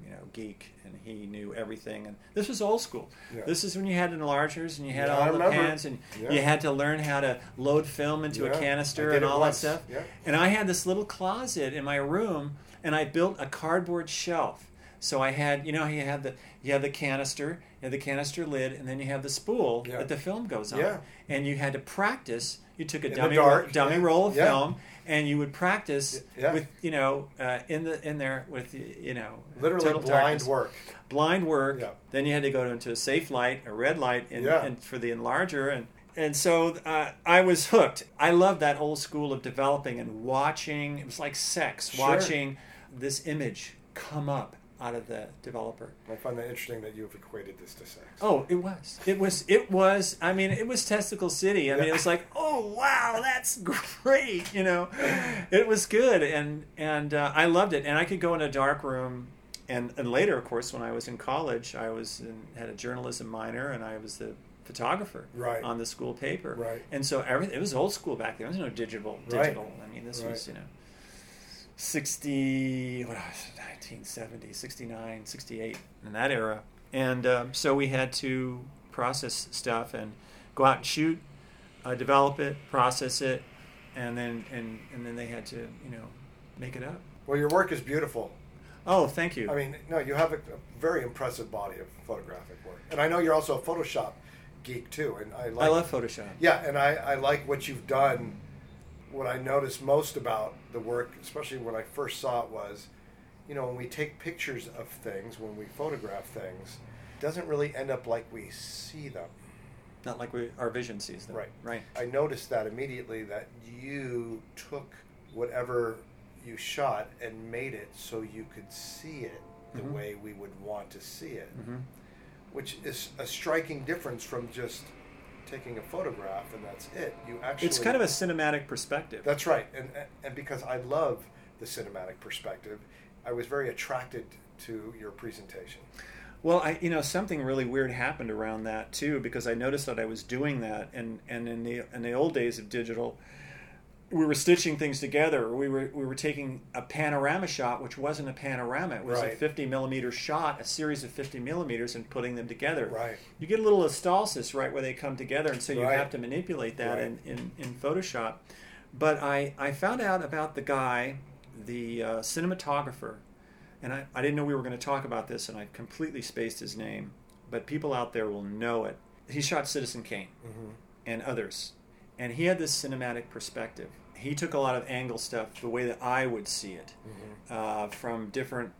you know, geek, and he knew everything. And this was old school. Yeah. This is when you had enlargers and you had Yeah, I all the remember. pans, and Yeah. you had to learn how to load film into a I canister and all that stuff. And I had this little closet in my room, and I built a cardboard shelf. So I had, you know, you had the you had the canister, you had the canister lid, and then you have the spool that the film goes on. And you had to practice. You took a the dummy dark, roll, dummy yeah. roll of Yeah. film, and you would practice Yeah. with, you know, uh, in the in there with, you know, Literally blind darkness work. blind work. Yeah. Then you had to go into a safe light, a red light, and, Yeah. and for the enlarger, and and so uh, I was hooked. I loved that old school of developing and watching. It was like sex, Sure. watching this image come up out of the developer. I find that interesting that you've equated this to sex. Oh, it was. It was. It was. I mean, it was Testicle City. I mean, it was like, oh wow, that's great. You know, it was good, and and uh, I loved it. And I could go in a dark room, and and later, of course, when I was in college, I was in, had a journalism minor, and I was the photographer Right. on the school paper. Right. And so everything it was old school back then. There was no digital. Right. Digital. I mean, this was you know. 60 what was it, 1970 69 68 in that era and um, so we had to process stuff and go out and shoot uh, develop it process it and then and, and then they had to you know make it up Well, your work is beautiful. oh thank you I mean, no, you have a, a very impressive body of photographic work, and I know you're also a Photoshop geek too. And I like, i love photoshop Yeah, and I, I like what you've done. What I noticed most about the work, especially when I first saw it, was, you know, when we take pictures of things, when we photograph things, it doesn't really end up like we see them. not like we, our vision sees them Right. right I noticed that immediately that you took whatever you shot and made it so you could see it the Mhm. way we would want to see it, hmm which is a striking difference from just taking a photograph and that's it. You actually it's kind of a cinematic perspective That's right, and and because I love the cinematic perspective, I was very attracted to your presentation. Well, I you know something really weird happened around that too because I noticed that I was doing that and and in the in the old days of digital we were stitching things together. We were we were taking a panorama shot, which wasn't a panorama. It was a 50 millimeter shot, a series of 50 millimeters, and putting them together. Right. You get a little astosis right where they come together, and so you Right. have to manipulate that Right. in, in in Photoshop. But I I found out about the guy, the uh, cinematographer, and I, I didn't know we were going to talk about this, and I completely spaced his name. But people out there will know it. He shot Citizen Kane and others, and he had this cinematic perspective. He took a lot of angle stuff the way that I would see it, uh, from different.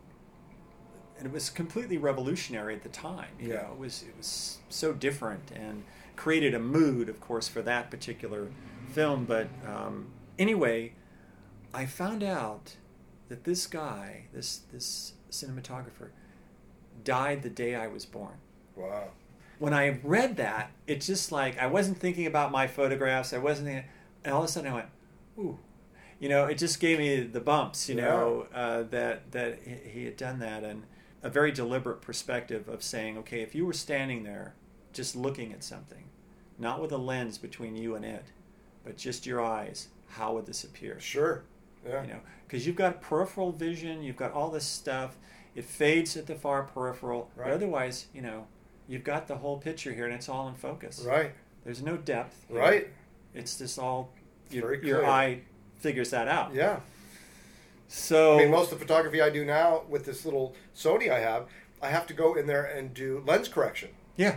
And it was completely revolutionary at the time. You Yeah. know, it was it was so different and created a mood, of course, for that particular film. But um, anyway, I found out that this guy, this this cinematographer, died the day I was born. Wow. When I read that, it's just like I wasn't thinking about my photographs. I wasn't, thinking, and all of a sudden I went, "Ooh," you know. It just gave me the bumps, you know, uh, that that he- he had done that, and a very deliberate perspective of saying, "Okay, if you were standing there, just looking at something, not with a lens between you and it, but just your eyes, how would this appear?" Sure. Yeah. you know because you've got peripheral vision you've got all this stuff it fades at the far peripheral Right. but otherwise you know you've got the whole picture here and it's all in focus Right. there's no depth here. Right. it's just all your, your eye figures that out Yeah. so I mean, most of the photography I do now with this little Sony I have, I have to go in there and do lens correction. yeah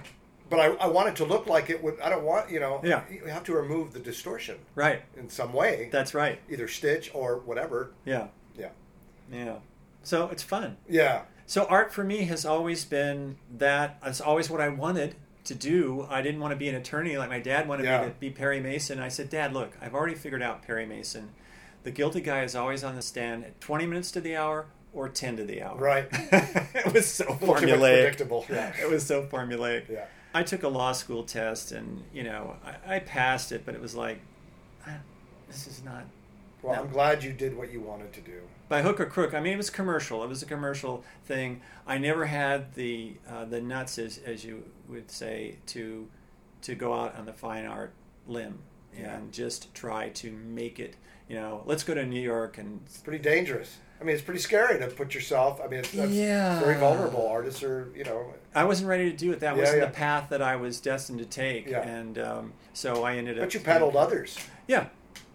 But I, I want it to look like it would. I don't want you know. Yeah. You have to remove the distortion right in some way. that's right either stitch or whatever. yeah Yeah. yeah so it's fun Yeah. So art for me has always been that. It's always what I wanted to do. I didn't want to be an attorney like my dad wanted Yeah. me to be Perry Mason. I said, Dad, look, I've already figured out Perry Mason. The guilty guy is always on the stand at 20 minutes to the hour or 10 to the hour. Right. it was so A little too much formulaic. predictable. Yeah. It was so formulaic. Yeah. I took a law school test and, you know, I, I passed it, but it was like, ah, this is not Well, No. I'm glad you did what you wanted to do. By hook or crook. I mean, it was commercial. It was a commercial thing. I never had the uh, the nuts, as as you would say, to to go out on the fine art limb and just try to make it. You know, let's go to New York and It's pretty dangerous. I mean, it's pretty scary to put yourself. I mean, it's that's Yeah. very vulnerable. Artists are, you know, I wasn't ready to do it. That Yeah, wasn't yeah. the path that I was destined to take, Yeah. and um, so I ended up. but you peddled others. Yeah.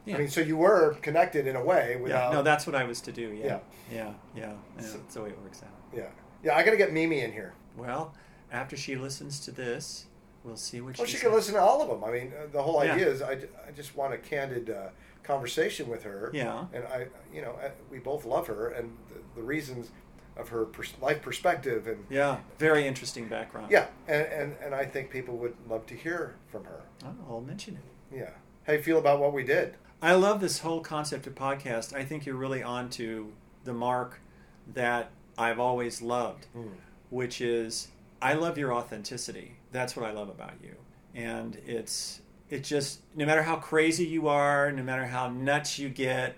Yeah. I mean, so you were connected in a way yeah. No, that's what I was to do. Yeah. Yeah. Yeah. Yeah. yeah. So- That's the way it works out. yeah, yeah. I got to get Mimi in here. Well, after she listens to this, we'll see what Well, she she can listen to all of them. I mean, uh, the whole idea is I, I just want a candid uh, conversation with her. Yeah. And I, you know, uh, we both love her and the, the reasons of her pers- life perspective and Yeah, very interesting background. yeah, and, and and I think people would love to hear from her. Oh, I'll mention it. Yeah. How you feel about what we did? I love this whole concept of podcast. I think you're really on to the mark that I've always loved, hmm. which is I love your authenticity. That's what I love about you. And it's it just no matter how crazy you are, no matter how nuts you get,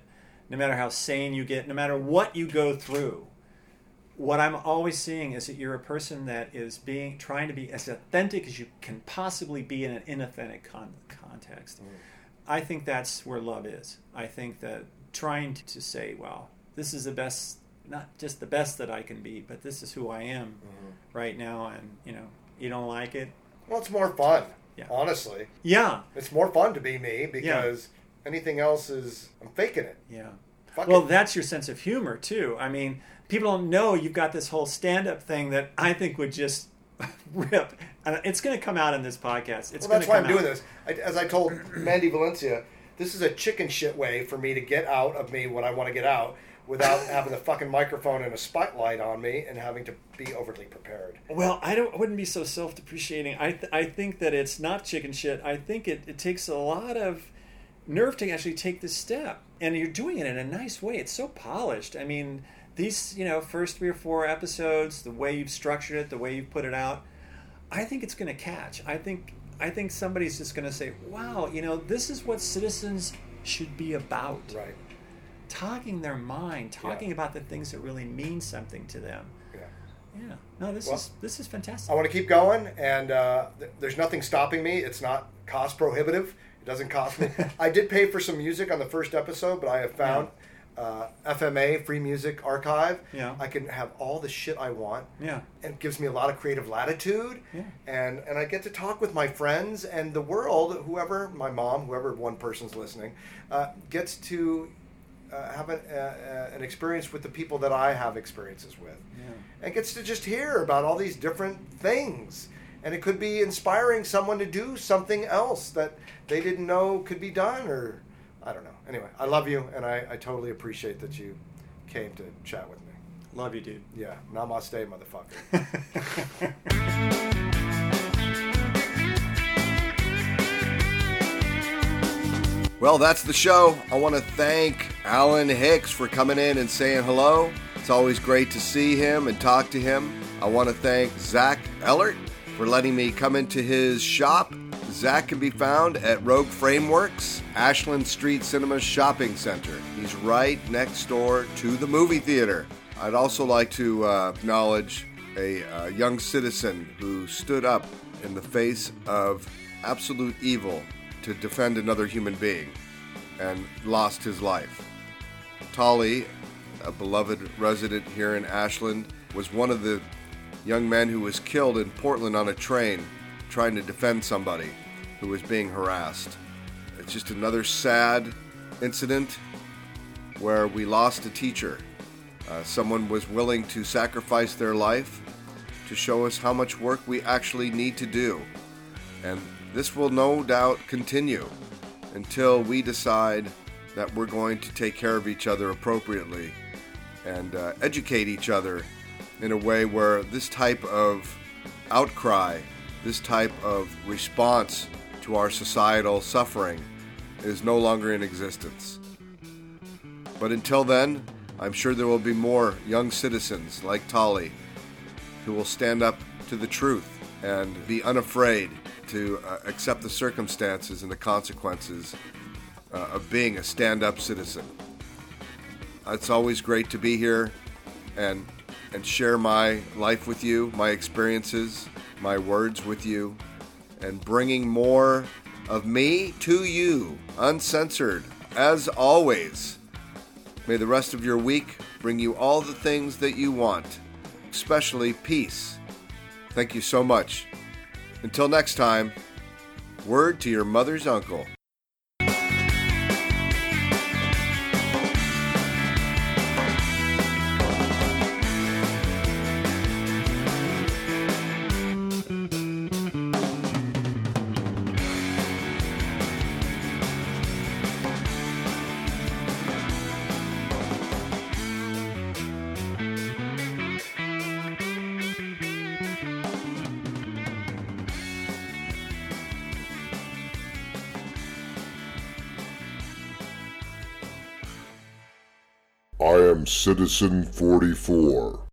no matter how sane you get, no matter what you go through, what I'm always seeing is that you're a person that is being trying to be as authentic as you can possibly be in an inauthentic con- context. Hmm. I think that's where love is. I think that trying to, say, well, this is the best, not just the best that I can be, but this is who I am mm-hmm. right now, and you know, you don't like it, Well, it's more fun. Yeah. Honestly, yeah, it's more fun to be me because anything else is I'm faking it. yeah. Fuck Well, it. that's your sense of humor too. I mean, people don't know you've got this whole stand-up thing that I think would just rip, and it's going to come out in this podcast. It's Well, going that's to why come I'm doing this. I, as I told Mandy Valencia, this is a chicken shit way for me to get out of me what I want to get out without having the fucking microphone and a spotlight on me and having to be overly prepared. Well, I don't. I wouldn't be so self-depreciating. I th- I think that it's not chicken shit. I think it, it takes a lot of nerve to actually take this step, and you're doing it in a nice way. It's so polished. I mean, these you know first three or four episodes, the way you've structured it, the way you've put it out, I think it's going to catch. I think I think somebody's just going to say, "Wow, you know, this is what citizens should be about." Right. Talking their mind, talking Yeah. about the things that really mean something to them. Yeah. Yeah. No, this Well, is this is fantastic. I want to keep going, and uh, th- there's nothing stopping me. It's not cost prohibitive. It doesn't cost me. I did pay for some music on the first episode, but I have found uh, FMA Free Music Archive. Yeah. I can have all the shit I want. Yeah. and it gives me a lot of creative latitude. Yeah. And and I get to talk with my friends and the world. Whoever my mom, whoever one person's listening, uh, gets to. Uh, have an, uh, uh, an experience with the people that I have experiences with, and gets to just hear about all these different things, and it could be inspiring someone to do something else that they didn't know could be done, or I don't know. Anyway, I love you, and I, I totally appreciate that you came to chat with me. Love you, dude. Yeah, namaste, motherfucker. Well, that's the show. I want to thank Alan Hicks for coming in and saying hello. It's always great to see him and talk to him. I want to thank Zach Ellert for letting me come into his shop. Zach can be found at Rogue Frameworks, Ashland Street Cinema Shopping Center. He's right next door to the movie theater. I'd also like to uh, acknowledge a uh, young citizen who stood up in the face of absolute evil to defend another human being and lost his life. Tolly, a beloved resident here in Ashland, was one of the young men who was killed in Portland on a train trying to defend somebody who was being harassed. It's just another sad incident where we lost a teacher. Uh, someone was willing to sacrifice their life to show us how much work we actually need to do. And this will no doubt continue until we decide that we're going to take care of each other appropriately and uh, educate each other in a way where this type of outcry, this type of response to our societal suffering is no longer in existence. But until then, I'm sure there will be more young citizens like Tolly who will stand up to the truth and be unafraid to uh, accept the circumstances and the consequences uh, of being a stand up citizen. It's always great to be here and, and share my life with you, my experiences, my words with you, and bringing more of me to you, uncensored, as always. May the rest of your week bring you all the things that you want, especially peace. Thank you so much. Until next time, word to your mother's uncle. Citizen 44.